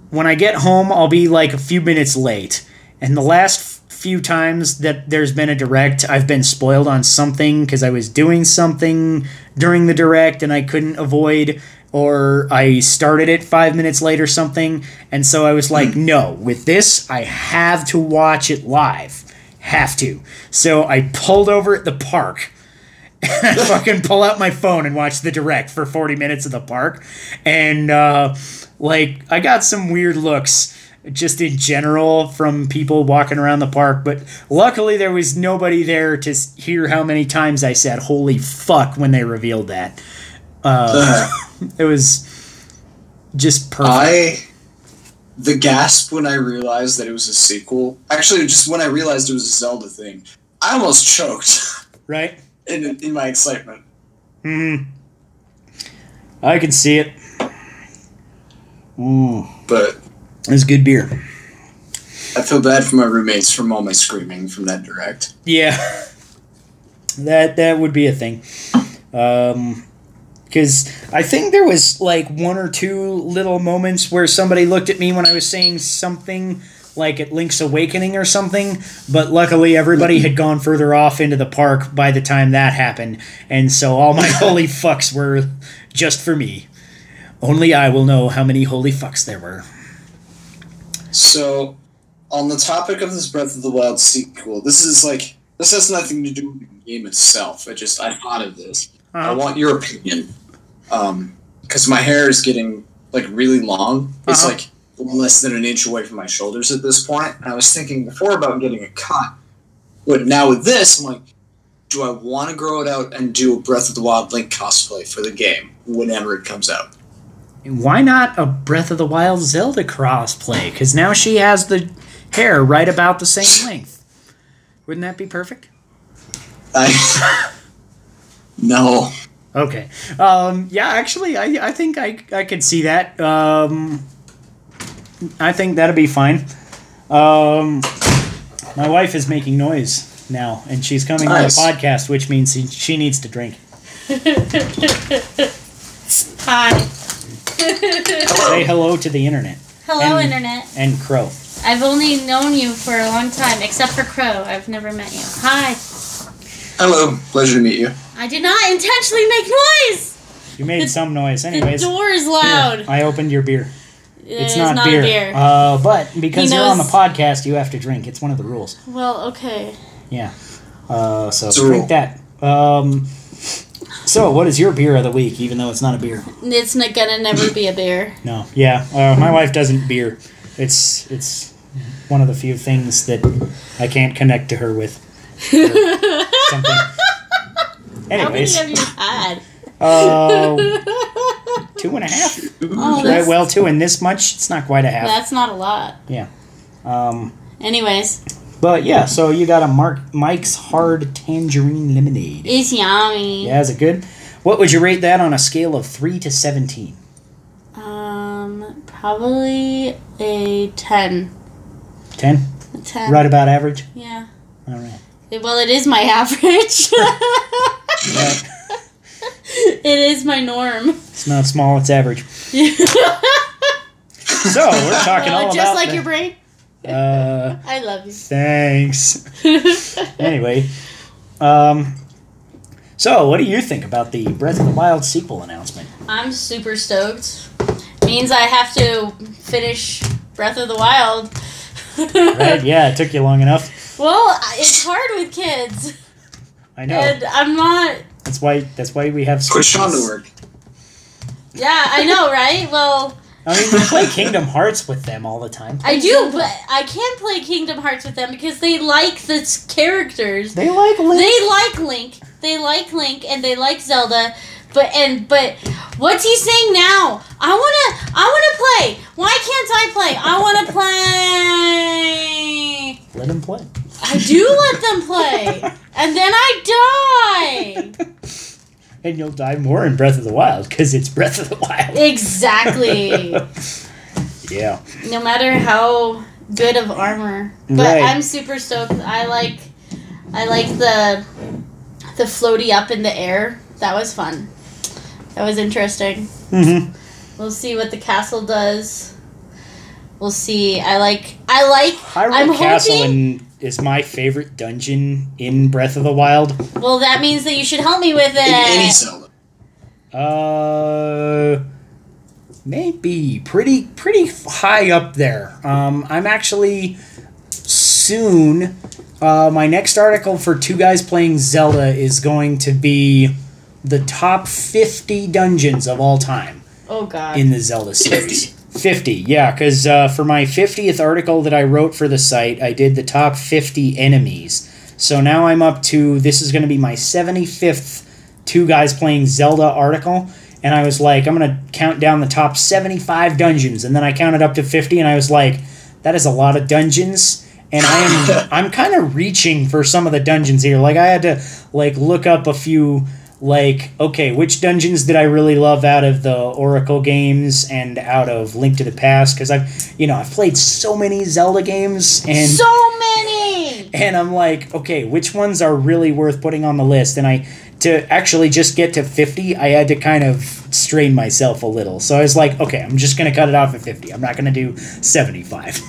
when I get home, I'll be like a few minutes late. And the last few times that there's been a direct, I've been spoiled on something because I was doing something during the direct and I couldn't avoid, or I started it five minutes late or something. And so I was like, no, with this, I have to watch it live. Have to. So I pulled over at the park. I fucking pull out my phone and watch the direct for 40 minutes of the park. And, uh, like, I got some weird looks just in general from people walking around the park, but luckily there was nobody there to hear how many times I said "holy fuck" when they revealed that. Uh, it was just perfect. I the gasp when I realized that it was a sequel. Actually, just when I realized it was a Zelda thing, I almost choked right? in in my excitement. Hmm. I can see it. Ooh, But it's good beer. I feel bad for my roommates from all my screaming from that direct. Yeah, that that would be a thing. Um, because I think there was like one or two little moments where somebody looked at me when I was saying something like at Link's Awakening or something, but luckily everybody had gone further off into the park by the time that happened, and so all my holy fucks were just for me. Only I will know how many holy fucks there were. So, on the topic of this Breath of the Wild sequel, this is like this has nothing to do with the game itself. I just I thought of this. I Uh-huh. want your opinion, um, because my hair is getting like really long. It's Uh-huh. like less than an inch away from my shoulders at this point. And I was thinking before about getting a cut, but now with this, I'm like, do I want to grow it out and do a Breath of the Wild Link cosplay for the game whenever it comes out? Why not a Breath of the Wild Zelda crossplay? Because now she has the hair right about the same length. Wouldn't that be perfect? I no. Okay. Um, yeah, actually, I, I think I, I could see that. Um, I think that'd be fine. Um, my wife is making noise now, and she's coming Nice. on the podcast, which means she, she needs to drink. Hi. Say hello to the internet Hello, And- Internet. and Crow. I've only known you for a long time, except for Crow. I've never met you. Hi. Hello, pleasure to meet you. I did not intentionally make noise. You made The- some noise, anyways. the door is Here, loud. I opened your beer. It It's is not, not beer. a beer. Uh, but because He you're on the podcast, you have to drink. It's one of the rules. well, okay. Yeah. Uh, so It's drink that. Um, so, what is your beer of the week, even though it's not a beer? It's not gonna never be a beer. No. Yeah. Uh, my wife doesn't beer. It's it's one of the few things that I can't connect to her with. Or something. How many Anyways, have you had? uh, two and a half. Oh, Right, well, two and this much. It's not quite a half. that's not a lot. Um, Anyways, But yeah, so you got a Mark Mike's Hard Tangerine Lemonade. it's yummy. Yeah, is it good? What would you rate that on a scale of three to seventeen? Um, probably a ten. Ten, A ten. right about average. Yeah. All right. Well, it is my average. It is my norm. It's not small; it's average. So we're talking all just about like the- your brain. Uh, I love you. thanks. Anyway, um, so what do you think about the Breath of the Wild sequel announcement? I'm super stoked. Means I have to finish Breath of the Wild. Right? Yeah, it took you long enough. Well, it's hard with kids, I know. and I'm not. That's why. That's why we have. Put Sean to work. Yeah, I know, right? Well, I mean, you play Kingdom Hearts with them all the time. I do, but I can't play Kingdom Hearts with them because they like the characters. They like Link. They like Link. They like Link, and they like Zelda. But and but what's he saying now? I wanna I wanna play. Why can't I play? I wanna play. Let him play. I do let them play, and then I die. And you'll die more in Breath of the Wild because it's Breath of the Wild. Exactly. Yeah. No matter how good of armor, but Right. I'm super stoked. I like I like the the floaty up in the air. That was fun. That was interesting. Mm-hmm. We'll see what the castle does. We'll see. I like. I like. Hyrule I'm Castle hoping- in, is my favorite dungeon in Breath of the Wild. Well, that means that you should help me with In any it. Zelda. Uh, maybe pretty pretty high up there. Um, I'm actually soon. Uh, my next article for two guys playing Zelda is going to be the top 50 dungeons of all time Oh God. in the Zelda series. 50, yeah, because uh, for my 50th article that I wrote for the site, I did the top 50 enemies. So now I'm up to, this is going to be my 75th two guys playing Zelda article. And I was like, I'm going to count down the top 75 dungeons. And then I counted up to 50, and I was like, that is a lot of dungeons. And I am, I'm kind of reaching for some of the dungeons here. Like, I had to, like, look up a few like okay which dungeons did i really love out of the oracle games and out of link to the past because i've you know i've played so many zelda games and so many. and i'm like okay which ones are really worth putting on the list and i to actually just get to 50 i had to kind of strain myself a little so i was like okay i'm just gonna cut it off at 50 i'm not gonna do 75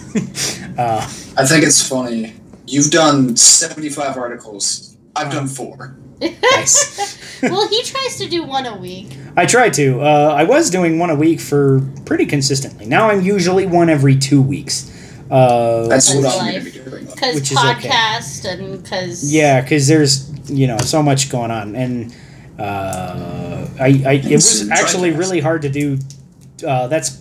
uh, I think it's funny. You've done 75 articles. I've done four. Nice well, he tries to do one a week. I try to. Uh, I was doing one a week for pretty consistently. Now I'm usually one every two weeks. Uh, That's what I'm going to be doing. Because Which is okay. podcast and because yeah, because there's you know so much going on, and uh, I, I it was actually really hard to do. Uh, that's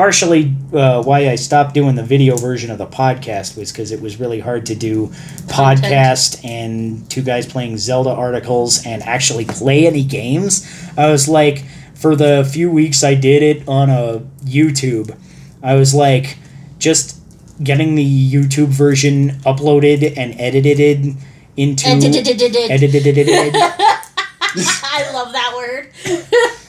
partially uh, why I stopped doing the video version of the podcast was because it was really hard to do podcast and two guys playing Zelda articles and actually play any games. I was like, for the few weeks I did it on a YouTube, I was like, just getting the YouTube version uploaded and edited into Edited. edited. I love that word.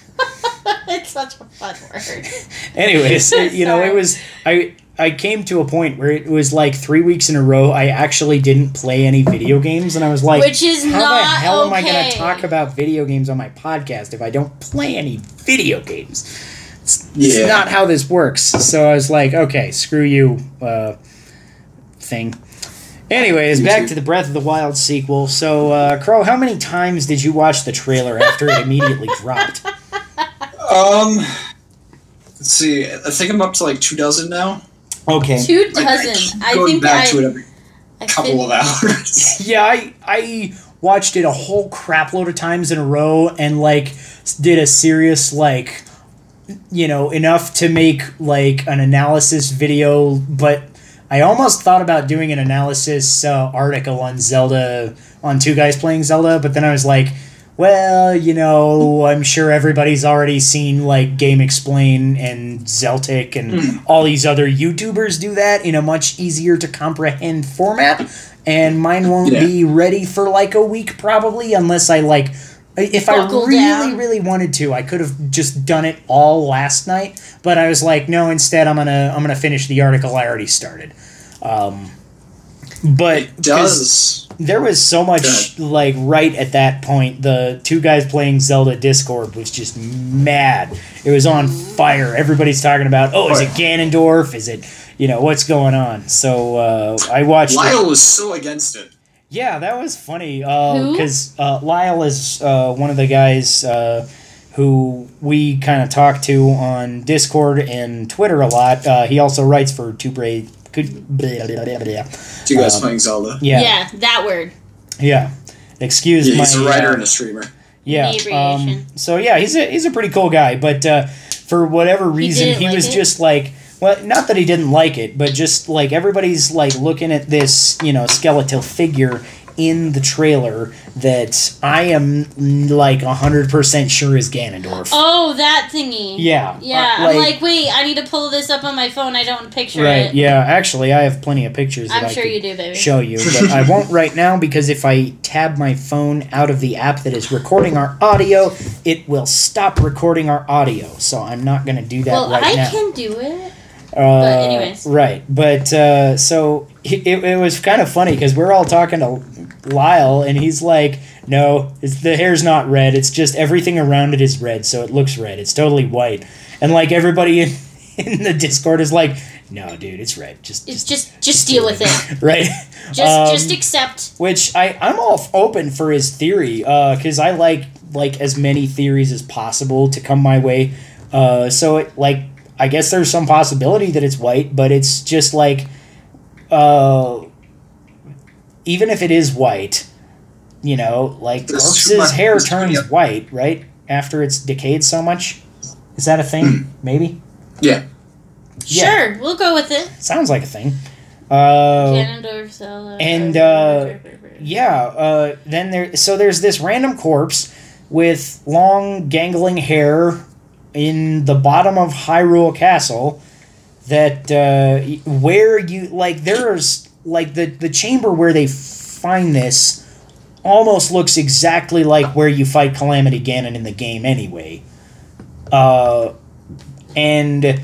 it's such a fun word. Anyways, you know, it was I I came to a point where it was like three weeks in a row I actually didn't play any video games, and I was like, Which is how not the hell am I gonna talk about video games on my podcast if I don't play any video games? It's, it's not how this works. So I was like, okay, screw you, uh, thing. Anyways, back to the Breath of the Wild sequel. So, uh, Crow, how many times did you watch the trailer after it immediately dropped? Um, let's see. I think I'm up to like two dozen now. Okay. Two Like, I dozen. keep I, think back I, to it every I couple fin- of hours. Yeah, I I watched it a whole crap load of times in a row and like did a serious like you know enough to make like an analysis video, but I almost thought about doing an analysis uh, article on Zelda on two guys playing Zelda, but then I was like. Well, you know, I'm sure everybody's already seen like GameXplain and Zeltik and all these other YouTubers do that in a much easier to comprehend format. And mine won't Yeah. be ready for like a week probably unless I like if Buckle I really down. really wanted to, I could have just done it all last night, but I was like, no, instead I'm going to I'm going to finish the article I already started. Um but It does. there was so much like right at that point the two guys playing zelda discord was just mad it was on fire everybody's talking about oh is it ganondorf is it you know what's going on so uh, i watched it. Lyle was so against it. yeah that was funny Who? because uh, lyle is uh, one of the guys uh, who we kind of talk to on discord and twitter a lot uh, he also writes for two brave could blah, blah, blah, blah. Two guys Um, playing Zelda. yeah yeah. that word. yeah excuse Yeah, my he's a writer uh, and a streamer. Yeah. Um, so yeah, he's a he's a pretty cool guy, but uh, for whatever reason, he, didn't like was it? just like, well, not that he didn't like it, but just like everybody's like looking at this, you know, skeletal figure in the trailer that I am like hundred percent sure is Ganondorf. Oh, that thingy. Yeah. Yeah. uh, I'm like, wait, I need to pull this up on my phone. I don't picture right. it. Yeah. Actually, I have plenty of pictures. That I'm I sure you do, baby. show you, but I won't right now because if I tab my phone out of the app that is recording our audio, it will stop recording our audio. So I'm not going to do that well, right I now. I can do it. Uh, anyways. right. But uh, so it, it was kind of funny because we're all talking to Lyle, and he's like, "No, it's, the hair's not red. It's just everything around it is red, so it looks red. It's totally white." And like everybody in, in the Discord is like, No, dude, it's red. Just, It's just, just just deal with it. right. Just Um, just accept. Which I I'm all open for his theory, because I like like as many theories as possible to come my way. Uh, so it like I guess there's some possibility that it's white, but it's just like, uh, even if it is white, you know, like There's corpse's hair mystery. turns white, right? After it's decayed so much. Is that a thing? Maybe. Yeah. yeah. Sure, we'll go with it. Sounds like a thing. Uh, Ganondorf, and, uh, Yeah, uh, then there. So there's this random corpse with long, gangling hair in the bottom of Hyrule Castle. That uh, where you like there's like the the chamber where they find this almost looks exactly like where you fight Calamity Ganon in the game anyway. Uh, and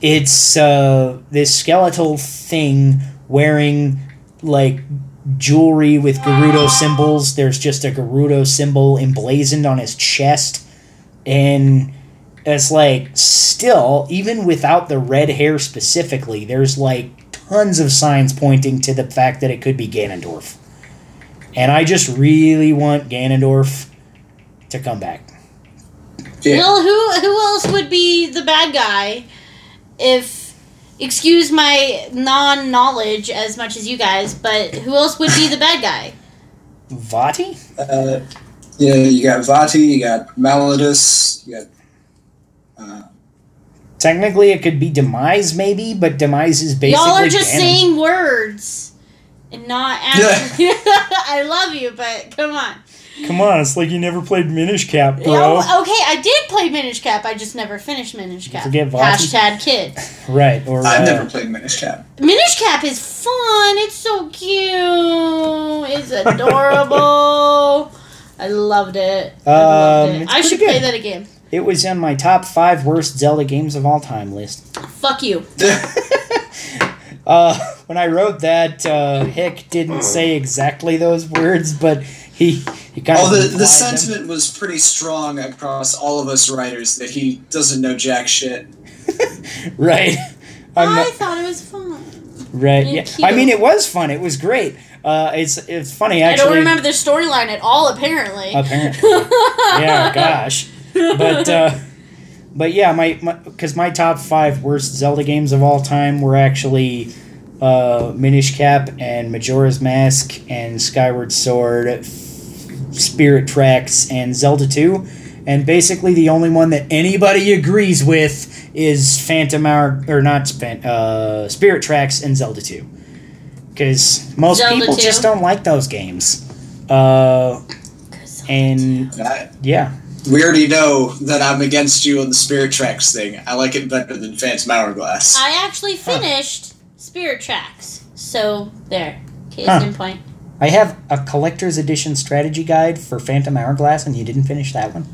it's uh, this skeletal thing wearing like jewelry with Gerudo symbols. There's just a Gerudo symbol emblazoned on his chest. And it's like, still, even without the red hair specifically, there's like tons of signs pointing to the fact that it could be Ganondorf. And I just really want Ganondorf to come back. Yeah. Well, who who else would be the bad guy? If excuse my non-knowledge as much as you guys, but who else would be the bad guy? Vaati? Uh, yeah, you got Vaati, you got Malladus you got. Uh, Technically, it could be Demise, maybe, but Demise is basically. Y'all are just Ganon. saying words and not actually. I love you, but come on. Come on, it's like you never played Minish Cap, bro. Oh, okay, I did play Minish Cap. I just never finished Minish Cap. forget Vaati? Hashtag kid. Right, or I've uh, never played Minish Cap. Minish Cap is fun. It's so cute. It's adorable. I loved it. I loved Um, it. it's I should pretty play that again. It was in my top five worst Zelda games of all time list. Fuck you. Uh, when I wrote that, uh, Hick didn't say exactly those words, but he he kind Oh, of the, implied the them. sentiment was pretty strong across all of us writers that he doesn't know jack shit. right. I'm I not- thought it was fun. right. you're Yeah. cute. I mean, it was fun. It was great. Uh, it's it's funny actually. I don't remember the storyline at all. Apparently. Apparently. yeah. Gosh. But uh, but yeah, my because my, top five worst Zelda games of all time were actually uh, Minish Cap and Majora's Mask and Skyward Sword, F- Spirit Tracks and Zelda Two. And basically, the only one that anybody agrees with is Phantom Hour, or not Phan- uh, Spirit Tracks and Zelda 2. Because most Zelda people 2. just don't like those games. Uh, and I, yeah, we already know that I'm against you on the Spirit Tracks thing. I like it better than Phantom Hourglass. I actually finished Spirit Tracks. So there. Case Huh. in point. I have a collector's edition strategy guide for Phantom Hourglass, and you didn't finish that one.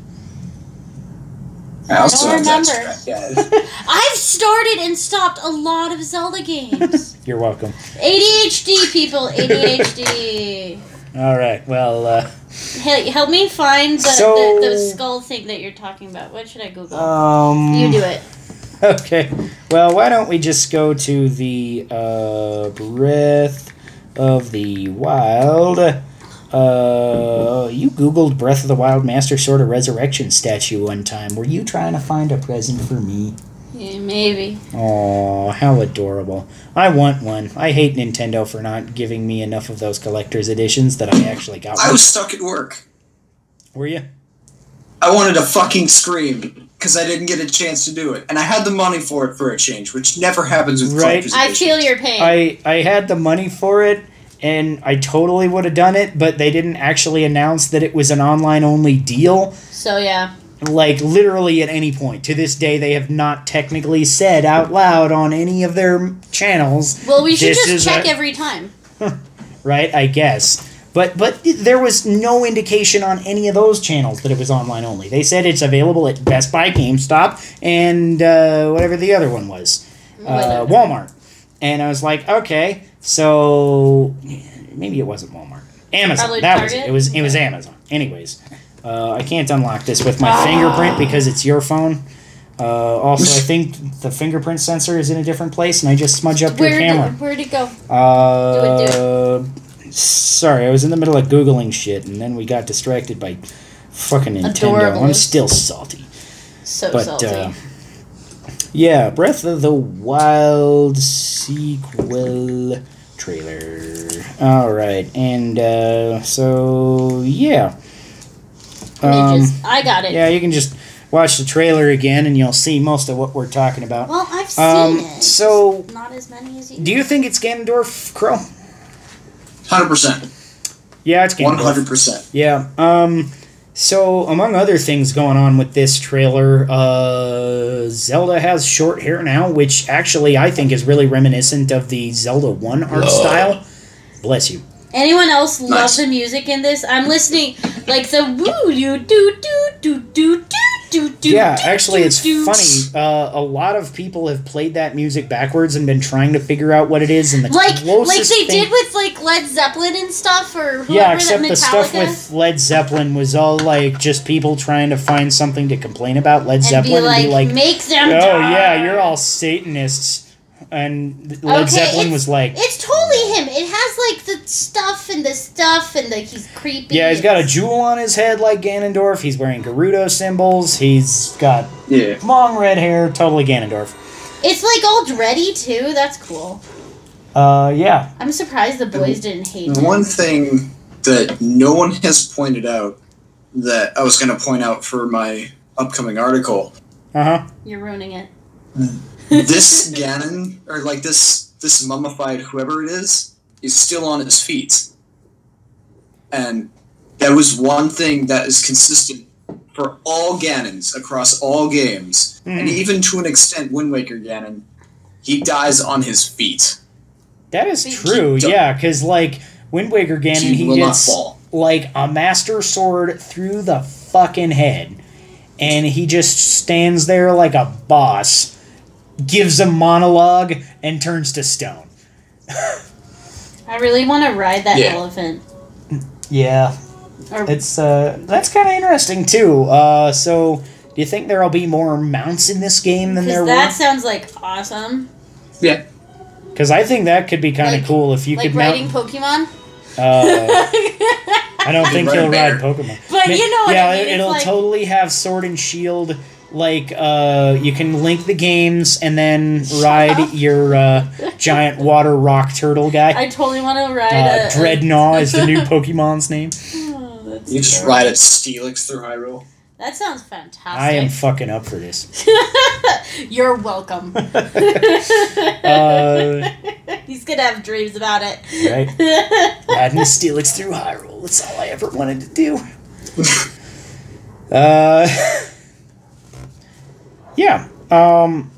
I also don't have that remember. strat- I've started and stopped a lot of Zelda games. You're welcome. ADHD people, ADHD. All right. Well, uh, Help, help me find the, So- the, the skull thing that you're talking about. What should I Google? um, you do it. Okay. Well, why don't we just go to the uh, Breath of the Wild? Uh, you Googled Breath of the Wild Master Sword of Resurrection statue one time. Were you trying to find a present for me? Yeah, maybe. Oh, how adorable. I want one. I hate Nintendo for not giving me enough of those collector's editions that I actually got I one. was stuck at work. Were you? I wanted to fucking scream because I didn't get a chance to do it, and I had the money for it for a change, which never happens with Right. collector's I editions. feel your pain. I I had the money for it and I totally would have done it, but they didn't actually announce that it was an online only deal. so yeah. Like literally at any point. To this day they have not technically said out loud on any of their channels, Well, we should just check a- every time. right? I guess. But but there was no indication on any of those channels that it was online only. They said it's available at Best Buy, GameStop, and uh, whatever the other one was, uh, Walmart. And I was like, okay, so maybe it wasn't Walmart, Amazon. Probably that was it. Target? It was it was Amazon. Anyways, uh, I can't unlock this with my Ah. fingerprint because it's your phone. Uh, also, I think the fingerprint sensor is in a different place, and I just smudge up your camera. did where'd it go? Uh, Do Sorry, I was in the middle of googling shit, and then we got distracted by fucking Nintendo. I'm still salty. So But salty. uh, yeah, Breath of the Wild sequel trailer. All right, and uh, so yeah, um, just- I got it. yeah, you can just watch the trailer again, and you'll see most of what we're talking about. Well, I've seen Um, it. so not as many as you. do you think it's Ganondorf, Crow? Hundred percent. Yeah, it's Ganondorf. hundred percent. Yeah. Um. So, among other things going on with this trailer, uh, Zelda has short hair now, which actually I think is really reminiscent of the Zelda One art Whoa. style. Bless you. Anyone else love the music in this? I'm listening like the woo you do do do do do do do. Yeah, do, actually, do, it's do. funny. Uh, a lot of people have played that music backwards and been trying to figure out what it is, and the Like closest like they thing- did with like Led Zeppelin and stuff, or Yeah, except the stuff with Led Zeppelin was all like just people trying to find something to complain about Led and Zeppelin be like, and be like, make them. Oh die. yeah, you're all Satanists. And Led Okay, Zeppelin was like, It's totally him. It has like the stuff and the stuff and like he's creepy. yeah, he's got a jewel on his head like Ganondorf. He's wearing Gerudo symbols. He's got Yeah. long red hair, totally Ganondorf. It's like all dready too. That's cool. Uh, yeah. I'm surprised the boys didn't hate The it. one thing that no one has pointed out that I was going to point out for my upcoming article Uh huh. You're ruining it. This Ganon or like this this mummified whoever it is is still on his feet, and that was one thing that is consistent for all Ganons across all games, and Mhm. even to an extent, Wind Waker Ganon, he dies on his feet. That is true. Yeah, because like Wind Waker Ganon, he, he gets like a master sword through the fucking head, and he just stands there like a boss, gives a monologue, and turns to stone. I really want to ride that Yeah. elephant. Yeah, Or it's uh, that's kind of interesting too. Uh, so do you think there'll be more mounts in this game than there because that were? sounds like awesome. Yeah, Because I think that could be kind of Like- cool if you like could riding mount. Pokemon. Uh, I don't think ride a he'll ride Pokemon. But Ma- you know what yeah, I mean, it's it'll like- totally have Sword and Shield. Like, uh, you can link the games and then ride your uh, giant water rock turtle guy. I totally want to ride Uh, a Drednaw is the new Pokemon's name. Oh, you just terrible. ride at Steelix through Hyrule. That sounds fantastic. I am fucking up for this. You're welcome. Uh, He's gonna have dreams about it. right? Riding the Steelix through Hyrule. That's all I ever wanted to do. uh, yeah. Um,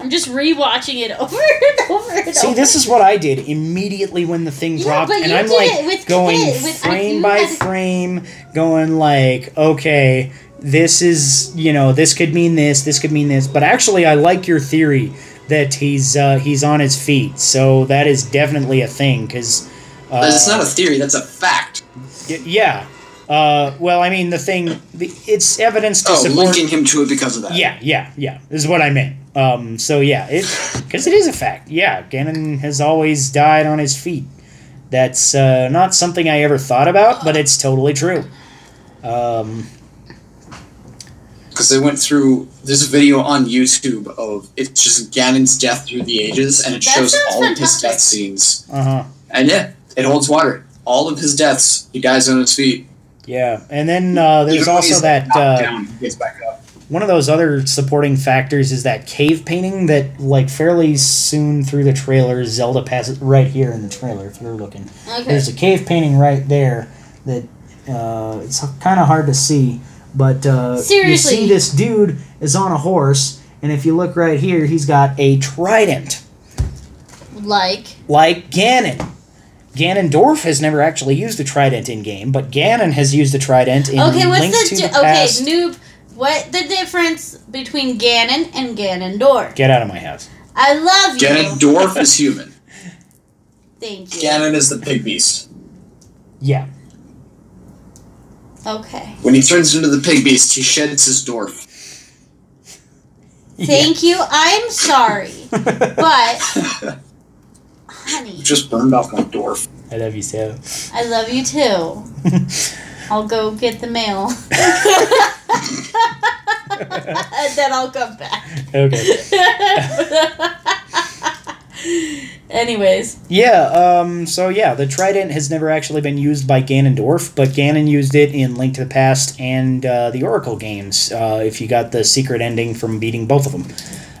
I'm just rewatching it over and over and See, over. this is what I did immediately when the thing Yeah, dropped, but and you I'm did like it with going Kit, with- frame by had- frame, going like, okay, this is you know this could mean this, this could mean this, but actually, I like your theory that he's uh, he's on his feet, so that is definitely a thing because uh, it's not a theory; that's a fact. y- yeah. Uh, well, I mean, the thing, the, it's evidence to Oh, support. linking him to it because of that. Yeah, yeah, yeah. Is what I meant. Um, so yeah, it because it is a fact. Yeah, Ganon has always died on his feet. That's uh, not something I ever thought about, but it's totally true. Um, because they went through this video on YouTube of it's just Ganon's death through the ages, and it That shows sounds all of his death scenes. uh huh. And yeah, it holds water. All of his deaths, he dies on his feet. Yeah, and then uh, there's Even also that uh, down, gets back up. one of those other supporting factors is that cave painting that like fairly soon through the trailer Zelda passes right here in the trailer if you're looking. Okay. There's a cave painting right there that uh, it's kind of hard to see, but uh, you see this dude is on a horse, and if you look right here, he's got a trident Like, like Ganon. Ganondorf has never actually used the trident in game, but Ganon has used the trident in okay, what's Link the, to di- the okay Past. noob? What the difference between Ganon and Ganondorf? Get out of my house. I love you. Ganondorf is human. Thank you. Ganon is the pig beast. Yeah. Okay. When he turns into the pig beast, he sheds his dwarf. Thank you. I'm sorry, but honey, Just burned off my door. I love you so. I love you too. I'll go get the mail. and then I'll come back. Okay. Anyways, Yeah, um, so yeah, the trident has never actually been used by Ganondorf, but Ganon used it in Link to the Past and uh, the Oracle games, uh, if you got the secret ending from beating both of them.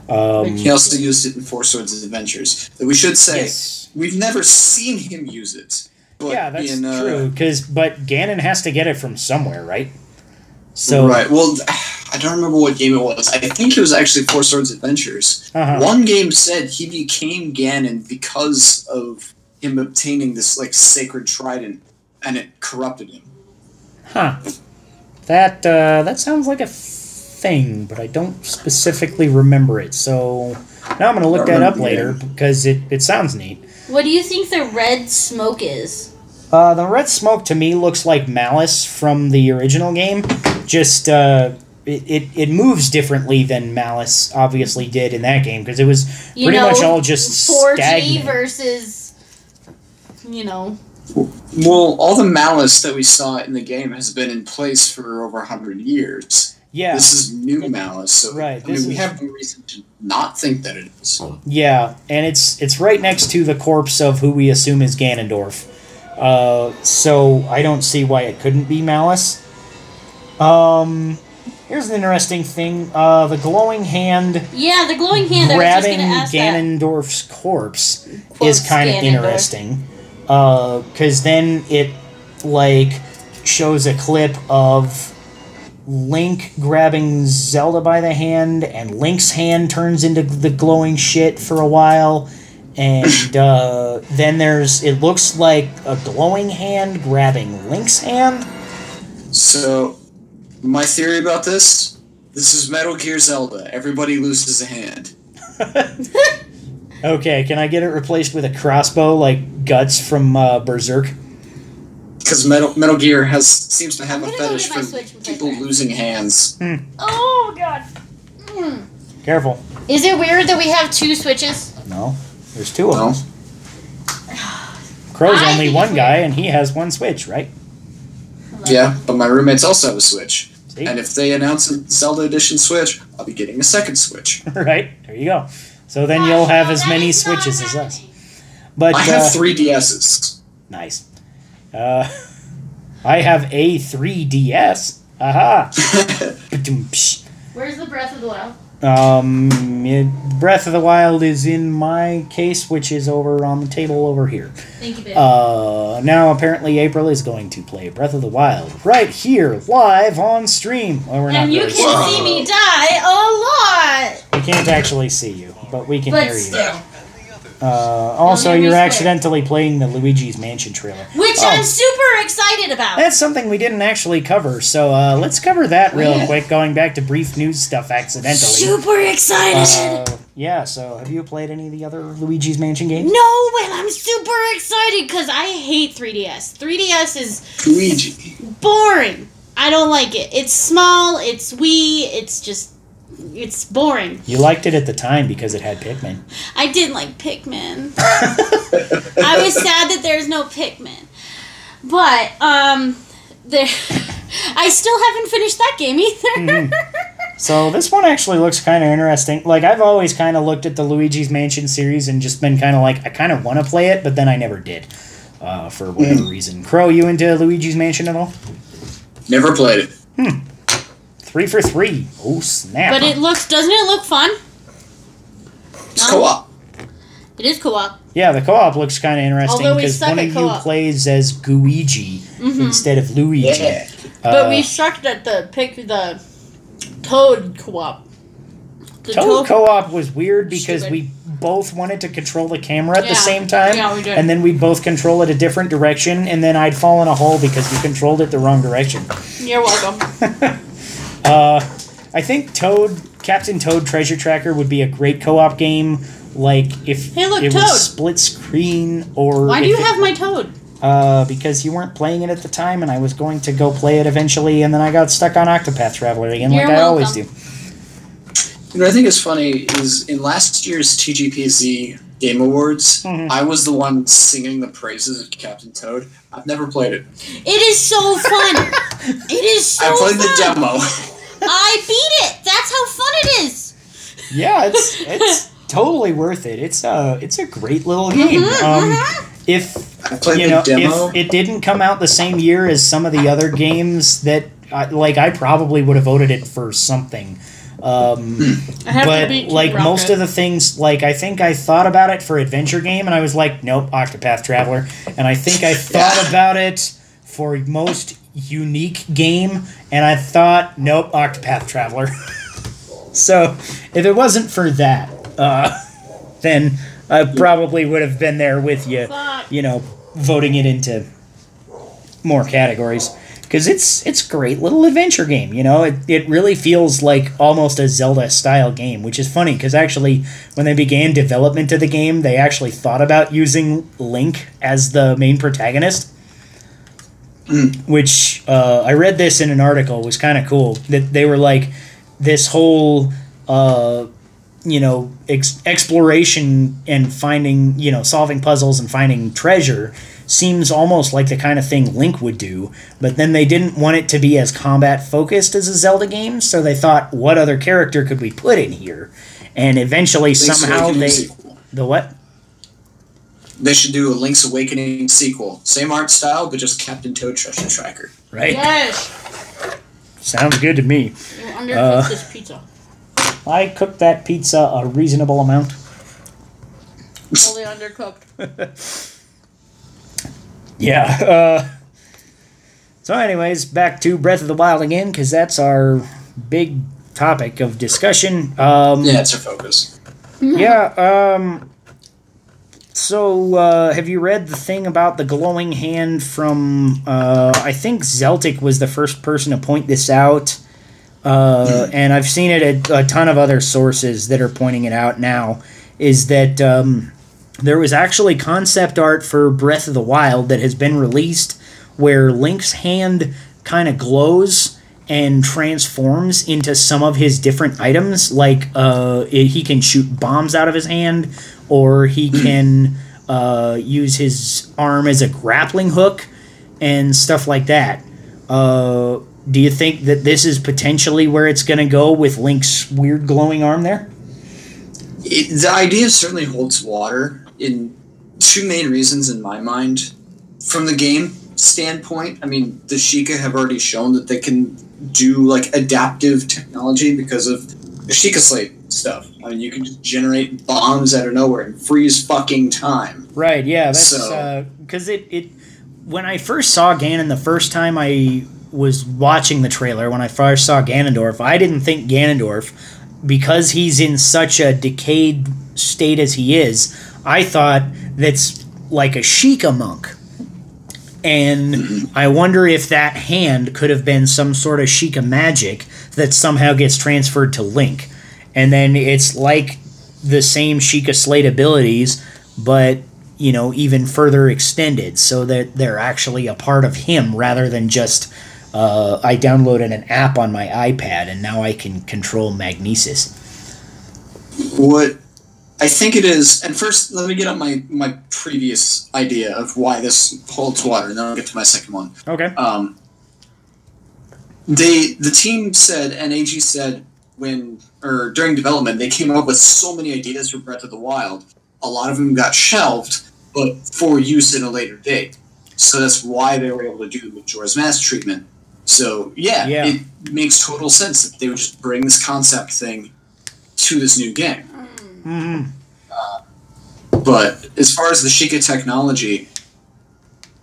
Um, He also used it in Four Swords Adventures. We should say yes. we've never seen him use it. But Yeah, that's in, uh, true, cause, but Ganon has to get it from somewhere, right? So, right. Well, I don't remember what game it was. I think it was actually Four Swords Adventures. uh-huh. One game said he became Ganon because of him obtaining this like sacred trident, and it corrupted him. Huh. That uh, that sounds like a thing, but I don't specifically remember it. So now I'm gonna look that up later either. because it, it sounds neat. what do you think the red smoke is? Uh, the red smoke to me looks like Malice from the original game. Just uh, it, it, it moves differently than Malice obviously did in that game because it was You pretty know, much all just 4G stagnant. versus, you know, Well, all the malice that we saw in the game has been in place for over hundred years. Yeah, This is new malice, so Right, I mean, we is- have no reason to not think that it is. yeah, and it's it's right next to the corpse of who we assume is Ganondorf. Uh, so I don't see why it couldn't be Malice. Um, here's an interesting thing: uh, the glowing hand yeah, the glowing hand. I was just grabbing gonna that. Ganondorf's corpse is kind of Ganondorf. interesting. Because then it, like, shows a clip of Link grabbing Zelda by the hand, and Link's hand turns into the glowing shit for a while. And uh, then there's, it looks like a glowing hand grabbing Link's hand. So, my theory about this: this is Metal Gear Zelda. Everybody loses a hand. Okay, can I get it replaced with a crossbow like Guts from uh, Berserk? Because Metal Metal Gear has seems to have I'm a fetish for Switch and play people that. losing hands. Oh god. Mm. Careful. Is it weird that we have two switches? No, there's two of No. them. Crow's I only one guy, and he has one Switch, right? Yeah, but my roommates also have a Switch. See? And if they announce a Zelda Edition Switch, I'll be getting a second Switch. right there you go. So then you'll have as many Switches as us. But I have uh, three DSs. nice. Uh, I have a 3DS. Aha. Ba-dum-psh. Where's the Breath of the Wild? Um, it, Breath of the Wild is in my case, which is over on the table over here. Thank you, babe. Uh, now apparently April is going to play Breath of the Wild right here, live on stream. Well, we're not and you really can Whoa. see me die a lot. We can't actually see you, but we can But hear you. still. Uh, also, you're swear. accidentally playing the Luigi's Mansion trailer. Which Oh. I'm super excited about. That's something we didn't actually cover, so uh, let's cover that real Yeah. quick. Going back to brief news stuff accidentally. Super excited. Uh, yeah. So, have you played any of the other Luigi's Mansion games? no, and I'm super excited because I hate 3DS. 3DS is Luigi. boring. I don't like it. It's small, it's wee, it's just it's boring. You liked it at the time because it had Pikmin. I didn't like Pikmin. I was sad that there's no Pikmin. But um there I still haven't finished that game either. So this one actually looks kind of interesting. Like I've always kind of looked at the Luigi's Mansion series and just been kind of like I kind of want to play it, but then I never did. Uh, for whatever reason. Crow, you into Luigi's Mansion at all? Never played it. Three for three. Oh snap! but it looks doesn't it look fun? It's No? co-op. It is co-op. yeah, the co-op looks kind of interesting Although we because suck one of you co-op. plays as Gooigi Mhm. instead of Luigi. Yeah. But Uh, we sucked at the pick the Toad co-op. The Toad co-op was weird because Stupid. we both wanted to control the camera at Yeah. the same time. Yeah, we did. And then we'd both control it a different direction, and then I'd fall in a hole because you controlled it the wrong direction. You're welcome. Uh, I think Toad, Captain Toad Treasure Tracker would be a great co-op game. Like if Hey, look, it Toad. was split screen, or Why do if you it- have my Toad? Uh, because you weren't playing it at the time, and I was going to go play it eventually, and then I got stuck on Octopath Traveler again, You're like I always do. welcome. You know, I think is funny is in last year's TGPZ Game Awards, Mhm. I was the one singing the praises of Captain Toad. I've never played it. It is so fun. it is so I played the demo. I beat it. That's how fun it is. Yeah, it's it's totally worth it. It's a it's a great little game. Mhm, Um, mhm. if you know demo. if it didn't come out the same year as some of the other games that I, like I probably would have voted it for something. Um, but like Rocket. most of the things, like I think I thought about it for adventure game, and I was like, nope, Octopath Traveler. And I think I thought Yeah. about it for most unique game, and I thought, nope, Octopath Traveler. so if it wasn't for that, uh, then I probably would have been there with you, you know, voting it into more categories because it's it's great little adventure game. You know, it, it really feels like almost a Zelda style game, which is funny because actually when they began development of the game, they actually thought about using Link as the main protagonist. Which uh, I read this in an article was kind of cool that they were like this whole uh, you know ex- exploration and finding you know solving puzzles and finding treasure seems almost like the kind of thing Link would do, but then they didn't want it to be as combat focused as a Zelda game, so they thought, what other character could we put in here? And eventually, Link's somehow they the what? They should do a Link's Awakening sequel. Same art style, but just Captain Toad Treasure Tracker. Right? Yes. Sounds good to me. You undercooked Uh, this pizza. I cooked that pizza a reasonable amount. Totally undercooked. Yeah. Uh, so, anyways, back to Breath of the Wild again, because that's our big topic of discussion. Um, Yeah, it's our focus. yeah. Um, so, uh, have you read the thing about the glowing hand from? Uh, I think Zeltik was the first person to point this out, uh, and I've seen it at a ton of other sources that are pointing it out now. Is that um, there was actually concept art for Breath of the Wild that has been released, where Link's hand kind of glows and transforms into some of his different items. Like uh, it, he can shoot bombs out of his hand, or he can uh, use his arm as a grappling hook and stuff like that. Uh, do you think that this is potentially where it's going to go with Link's weird glowing arm there? It, the idea certainly holds water in two main reasons in my mind. From the game standpoint, I mean, the Sheikah have already shown that they can do like adaptive technology because of the Sheikah Slate stuff. I mean, you can just generate bombs out of nowhere and freeze fucking time. Right. Yeah. That's So- uh, because it it when I first saw Ganon the first time I was watching the trailer when I first saw Ganondorf, I didn't think Ganondorf because he's in such a decayed state as he is. I thought that's like a Sheikah monk. And I wonder if that hand could have been some sort of Sheikah magic that somehow gets transferred to Link. And then it's like the same Sheikah Slate abilities, but you know, even further extended so that they're actually a part of him rather than just uh, I downloaded an app on my iPad and now I can control Magnesis. What I think it is, and first let me get up my my previous idea of why this holds water, and then I'll get to my second one. Okay. Um, they the team said, and AG said when or during development, they came up with so many ideas for Breath of the Wild. A lot of them got shelved, but for use in a later date. So that's why they were able to do the Majora's Mask treatment. So yeah, Yeah. it makes total sense that they would just bring this concept thing to this new game. Hmm But as far as the Sheikah technology,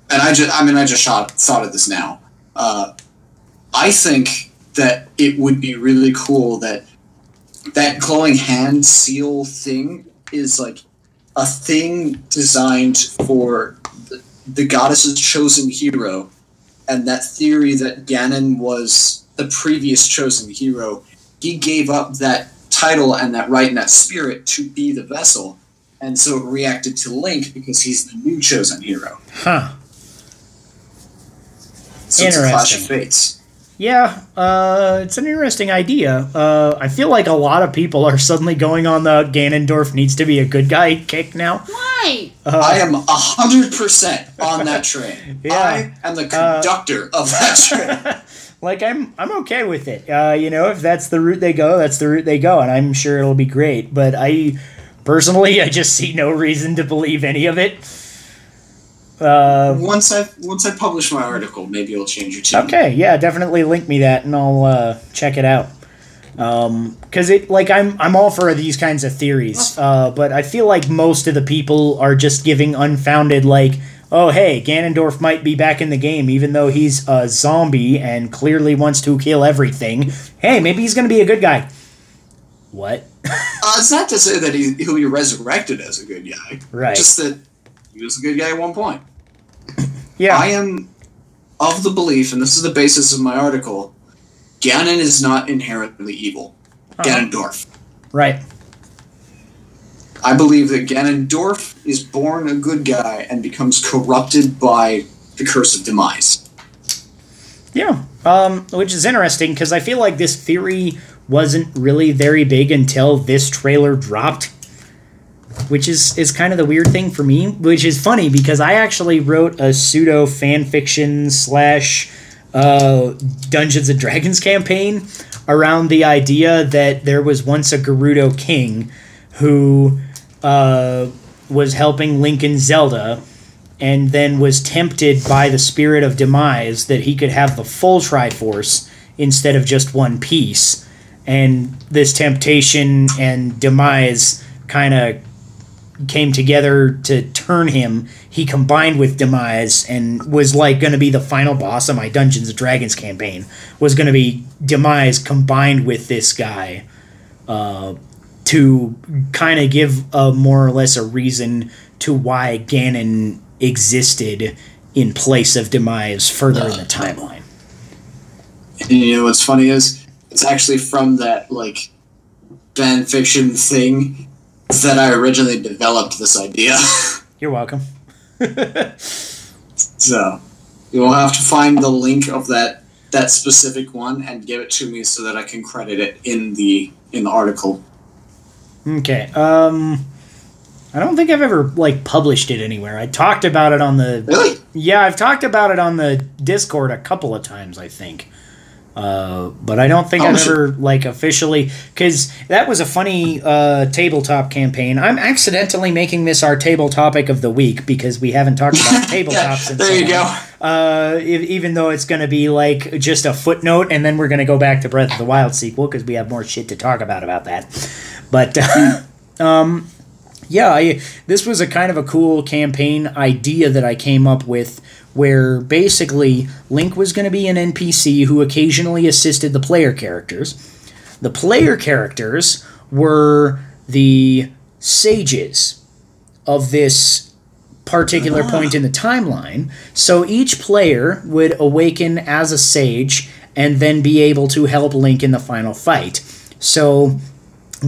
and I just, I mean, I just shot, thought of this now. Uh, I think that it would be really cool that that glowing hand seal thing is like a thing designed for the, the goddess's chosen hero, and that theory that Ganon was the previous chosen hero, he gave up that title and that right and that spirit to be the vessel and so it reacted to Link because he's the new chosen hero. Huh. So it's a clash of Interesting. fates. Yeah, uh, it's an interesting idea. Uh, I feel like a lot of people are suddenly going on the Ganondorf needs to be a good guy kick now. Why? I am hundred percent on that train. Yeah. I am the conductor of that train. Like I'm, I'm okay with it. Uh, you know, if that's the route they go, that's the route they go, and I'm sure it'll be great. But I, personally, I just see no reason to believe any of it. Uh, once I once I publish my article, maybe it'll change your tune. Okay, yeah, definitely link me that, and I'll uh, check it out. Um, cause it like I'm I'm all for these kinds of theories, uh, but I feel like most of the people are just giving unfounded like, oh hey, Ganondorf might be back in the game, even though he's a zombie and clearly wants to kill everything. Hey, maybe he's gonna be a good guy. What? Uh, it's not to say that he, he'll be resurrected as a good guy. Right. Just that he was a good guy at one point. Yeah. I am of the belief, and this is the basis of my article, Ganon is not inherently evil. Uh-huh. Ganondorf. right. I believe that Ganondorf is born a good guy and becomes corrupted by the curse of demise. Yeah, um, which is interesting because I feel like this theory wasn't really very big until this trailer dropped, which is is kind of the weird thing for me. Which is funny because I actually wrote a pseudo fan fiction slash uh, Dungeons and Dragons campaign around the idea that there was once a Gerudo king who uh, was helping and Zelda and then was tempted by the spirit of demise that he could have the full Triforce instead of just one piece. And this temptation and demise kind of came together to turn him. He combined with demise and was like going to be the final boss of my Dungeons and Dragons campaign. Was going to be demise combined with this guy uh, to kind of give a more or less a reason to why Ganon existed in place of demise further in the uh, timeline. And you know what's funny is it's actually from that like fan fiction thing that I originally developed this idea. You're welcome. so you will have to find the link of that that specific one and give it to me so that I can credit it in the in the article. Okay. Um I don't think I've ever like published it anywhere. I talked about it on the Really? Yeah, I've talked about it on the Discord a couple of times, I think. Uh, but I don't think Oh, I've ever like officially because that was a funny uh, tabletop campaign. I'm accidentally making this our table topic of the week because we haven't talked about tabletops. Yeah, there so you long. go. Uh, even though it's going to be like just a footnote, and then we're going to go back to Breath of the Wild sequel because we have more shit to talk about about that. But um, yeah, I, this was a kind of a cool campaign idea that I came up with, where basically Link was going to be an NPC who occasionally assisted the player characters. The player characters were the sages of this particular point in the timeline. So each player would awaken as a sage and then be able to help Link in the final fight. So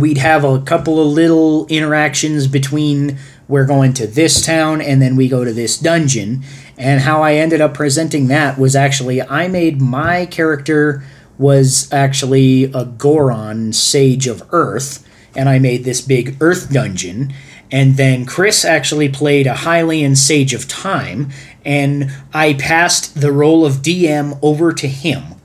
we'd have a couple of little interactions between we're going to this town and then we go to this dungeon. And how I ended up presenting that was actually I made my character was actually a Goron Sage of Earth, and I made this big Earth dungeon. And then Chris actually played a Hylian Sage of Time, and I passed the role of DM over to him.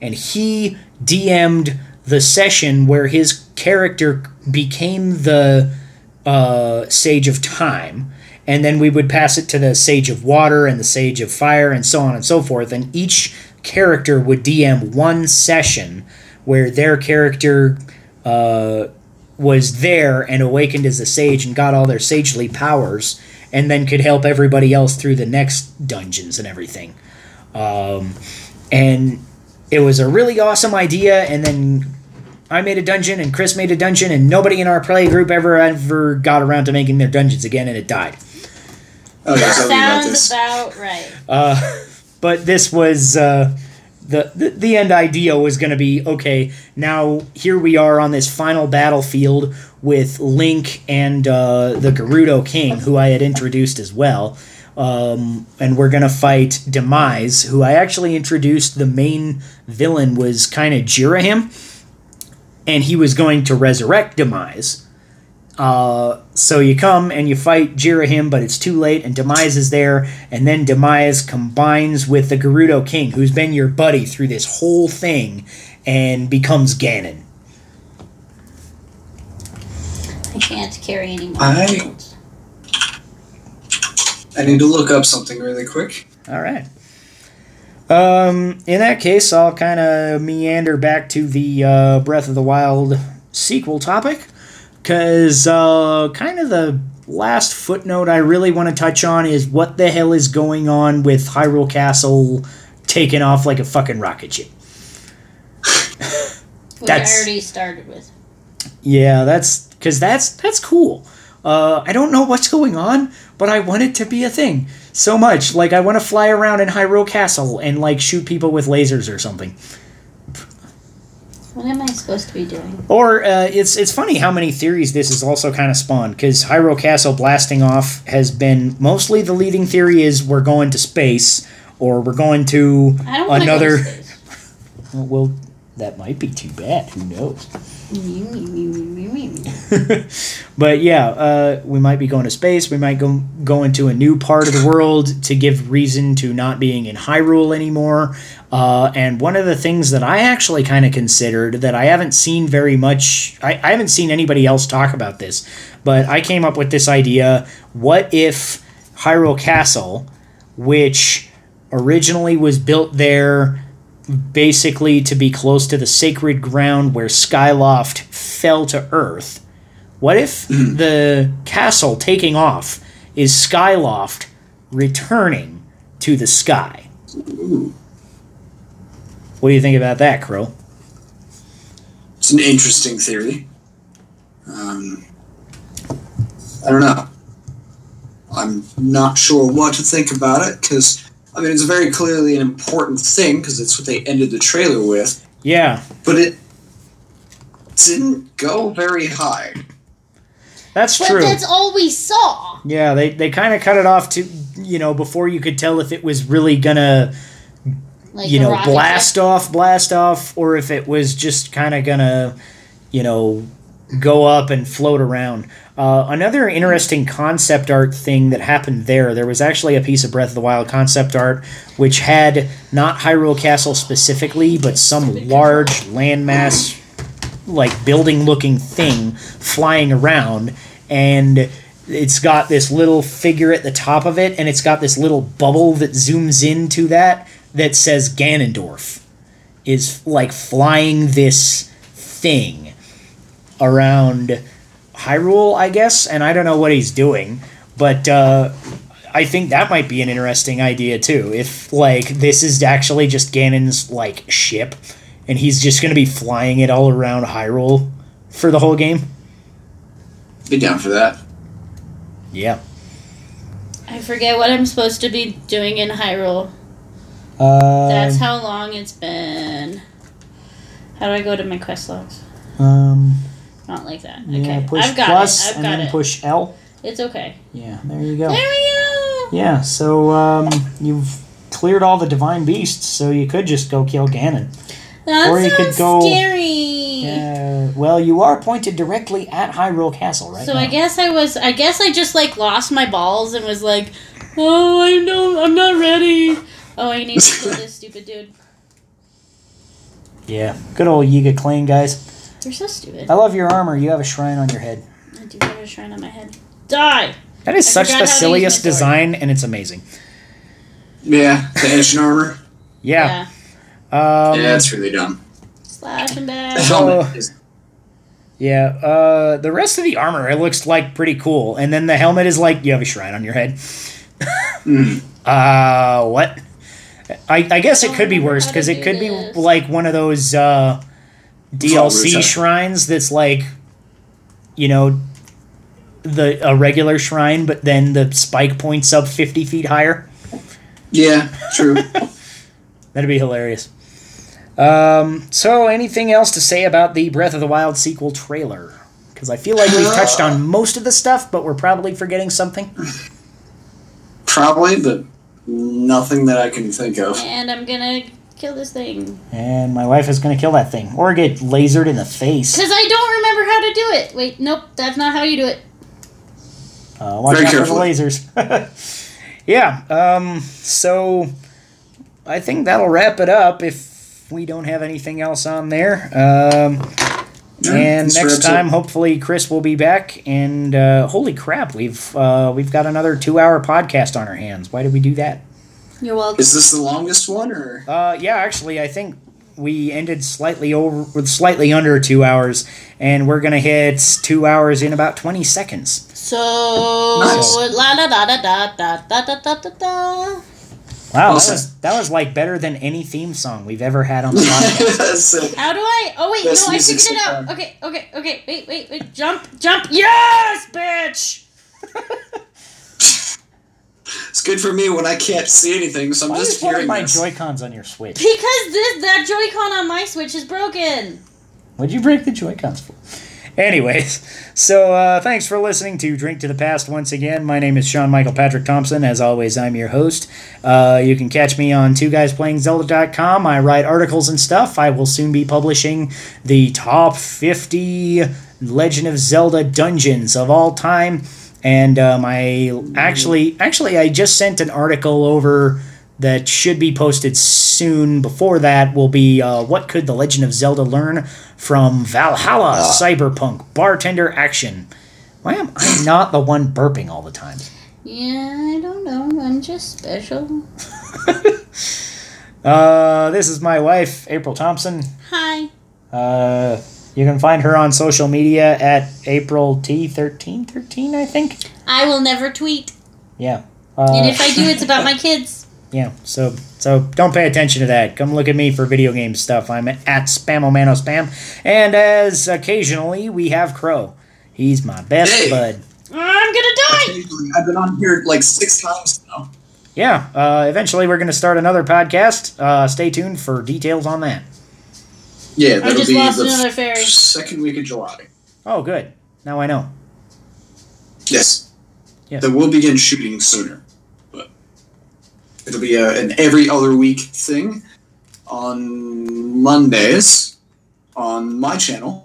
And he DM'd the session where his character became the uh, Sage of Time, and then we would pass it to the Sage of Water and the Sage of Fire, and so on and so forth. And each character would DM one session where their character uh, was there and awakened as a sage and got all their sagely powers, and then could help everybody else through the next dungeons and everything. Um, and it was a really awesome idea, and then I made a dungeon and Chris made a dungeon and nobody in our play group ever ever got around to making their dungeons again and it died. Oh yeah, tell me about Sounds this. about right. Uh, but this was uh, the, the the end idea was going to be okay. Now here we are on this final battlefield with Link and uh, the Gerudo King, who I had introduced as well. Um, and we're gonna fight Demise, who I actually introduced. The main villain was kind of Ghirahim, and he was going to resurrect Demise. Uh, so you come and you fight Ghirahim, but it's too late, and Demise is there, and then Demise combines with the Gerudo King, who's been your buddy through this whole thing, and becomes Ganon. I can't carry any more. I- I need to look up something really quick. All right. Um, in that case, I'll kind of meander back to the uh, Breath of the Wild sequel topic, because uh, kind of the last footnote I really want to touch on is what the hell is going on with Hyrule Castle taking off like a fucking rocket ship. Which That's- I already started with. Yeah, that's because that's that's cool. Uh, I don't know what's going on, but I want it to be a thing so much. Like I want to fly around in Hyrule Castle and like shoot people with lasers or something. What am I supposed to be doing? Or uh, it's it's funny how many theories this has also kind of spawned because Hyrule Castle blasting off has been mostly the leading theory is we're going to space or we're going to I don't another. to go to space. Well, that might be too bad. Who knows? but yeah, uh, we might be going to space. We might go go into a new part of the world to give reason to not being in Hyrule anymore. Uh, and one of the things that I actually kind of considered that I haven't seen very much, I, I haven't seen anybody else talk about this, but I came up with this idea: what if Hyrule Castle, which originally was built there basically to be close to the sacred ground where Skyloft fell to Earth. What if the castle taking off is Skyloft returning to the sky? Ooh, What do you think about that, Crow? it's an interesting theory. Um, I don't know. I'm not sure what to think about it because I mean it's very clearly an important thing because it's what they ended the trailer with, Yeah, but it didn't go very high. that's But true. that's all we saw. Yeah, they, they kind of cut it off to, you know, before you could tell if it was really gonna Like you know, blast ship. off, blast off, or if it was just kind of gonna, you know, go up and float around. Uh, another interesting concept art thing that happened there, there was actually a piece of Breath of the Wild concept art which had not Hyrule Castle specifically, but some large landmass, like building looking thing flying around, and it's got this little figure at the top of it, and it's got this little bubble that zooms into that that says Ganondorf is like flying this thing around Hyrule, I guess, and I don't know what he's doing, but uh, I think that might be an interesting idea too. If like this is actually just Ganon's like ship, and he's just gonna be flying it all around Hyrule for the whole game. Be down for that. Yeah. I forget what I'm supposed to be doing in Hyrule. Uh, That's how long it's been. How do I go to my quest logs? um, Not like that. yeah, Okay. push I've got plus it. I've and got then it. push L. It's okay. Yeah, there you go. There we go. Yeah, so um, you've cleared all the divine beasts, so you could just go kill Ganon. That Or you could go- scary. Uh, well, you are pointed directly at Hyrule Castle right so now. I guess I was. I guess I just like lost my balls and was like, "Oh, I don't. I'm not ready. Oh, I need to kill this stupid dude. Yeah, good old Yiga Clan guys. You're so stupid. I love your armor. You have a shrine on your head. I do have a shrine on my head. Die. That is I such forgot the how to use silliest design, and it's amazing. Yeah, the ancient armor. Yeah. Um, yeah, it's really dumb. Slash and The helmet is Yeah, uh, the rest of the armor it looks like pretty cool, and then the helmet is like you have a shrine on your head. mm, Uh, what? I, I guess it could be worse because it do could be like one of those uh, DLC shrines that's like, you know, the a regular shrine, but then the spike points up fifty feet higher. yeah, true. That'd be hilarious. Um, so, anything else to say about the Breath of the Wild sequel trailer? Because I feel like we've touched on most of the stuff, but we're probably forgetting something. probably, but nothing that I can think of. And I'm gonna kill this thing. And my wife is going to kill that thing or get lasered in the face. Because I don't remember how to do it. Wait, nope, that's not how you do it. Uh, watch Very out carefully. for the lasers. yeah. Um. So I think that'll wrap it up. If we don't have anything else on there. Um. Yeah, and next wraps it. time, hopefully, Chris will be back. And uh, holy crap, we've uh, we've got another two-hour podcast on our hands. Why did we do that? You're welcome. Is this the longest one, or Uh, yeah, actually, I think we ended slightly over with slightly under two hours, and we're gonna hit two hours in about twenty seconds. So Nice. la da da da da da da da da da da. Wow, that was that was like better than any theme song we've ever had on the podcast. That's. How do I? Oh wait, Best no, I music figured it out. Okay, okay, okay. Wait, wait, wait. Jump, jump. Yes, bitch. It's good for me when I can't see anything, so I'm Why just is one of hearing my this. Joy Cons on your Switch? Because this that Joy-Con on my Switch is broken. What'd you break the Joy Cons for? Anyways, so uh, thanks for listening to Drink to the Past once again. My name is Sean Michael Patrick Thompson. As always, I'm your host. Uh, you can catch me on two guys playing Zelda.com. I write articles and stuff. I will soon be publishing the top 50 Legend of Zelda dungeons of all time. And um, I actually, actually, I just sent an article over that should be posted soon. Before that will be uh, what could the Legend of Zelda learn from Valhalla Cyberpunk Bartender Action. Why am I not the one burping all the time? Yeah, I don't know. I'm just special. Uh, this is my wife, April Thompson. Hi. Uh, you can find her on social media at April T thirteen thirteen, I think. I will never tweet, Yeah. and Uh, if I do, it's about my kids. yeah. So so don't pay attention to that. Come look at me for video game stuff. I'm at Spamomano Spam, and as occasionally we have Crow. He's my best Hey. bud. I'm gonna die. I've been on here like six times now. Yeah. Uh, eventually we're gonna start another podcast. Uh, stay tuned for details on that. Yeah, that'll just be lost the another fairy. second week of July. Oh, good. Now I know. Yes. Yes. That will begin shooting sooner, but it'll be a, an every other week thing on Mondays on my channel,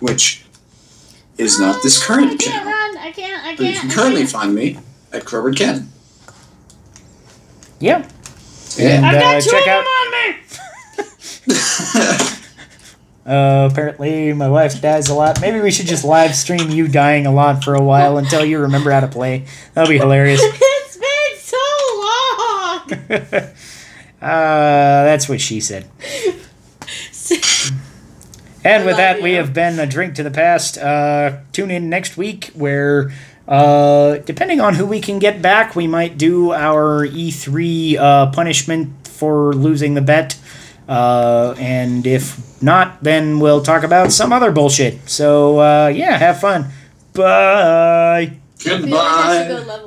which is not this I current can't channel. run. I can't. I But you can't. can I currently can't. find me at Crowbird Ken. Yeah. Yeah. And I've uh, got two check of them out. on me. Uh, apparently, my wife dies a lot. Maybe we should just live stream you dying a lot for a while until you remember how to play. That'll be hilarious. it's been so long. Uh, that's what she said. And with that, we have been a drink to the past. Uh, tune in next week where, uh, depending on who we can get back, we might do our E3 uh, punishment for losing the bet. Uh, and if not, then we'll talk about some other bullshit. So, uh, yeah, have fun. Bye. I feel like I should Goodbye. go level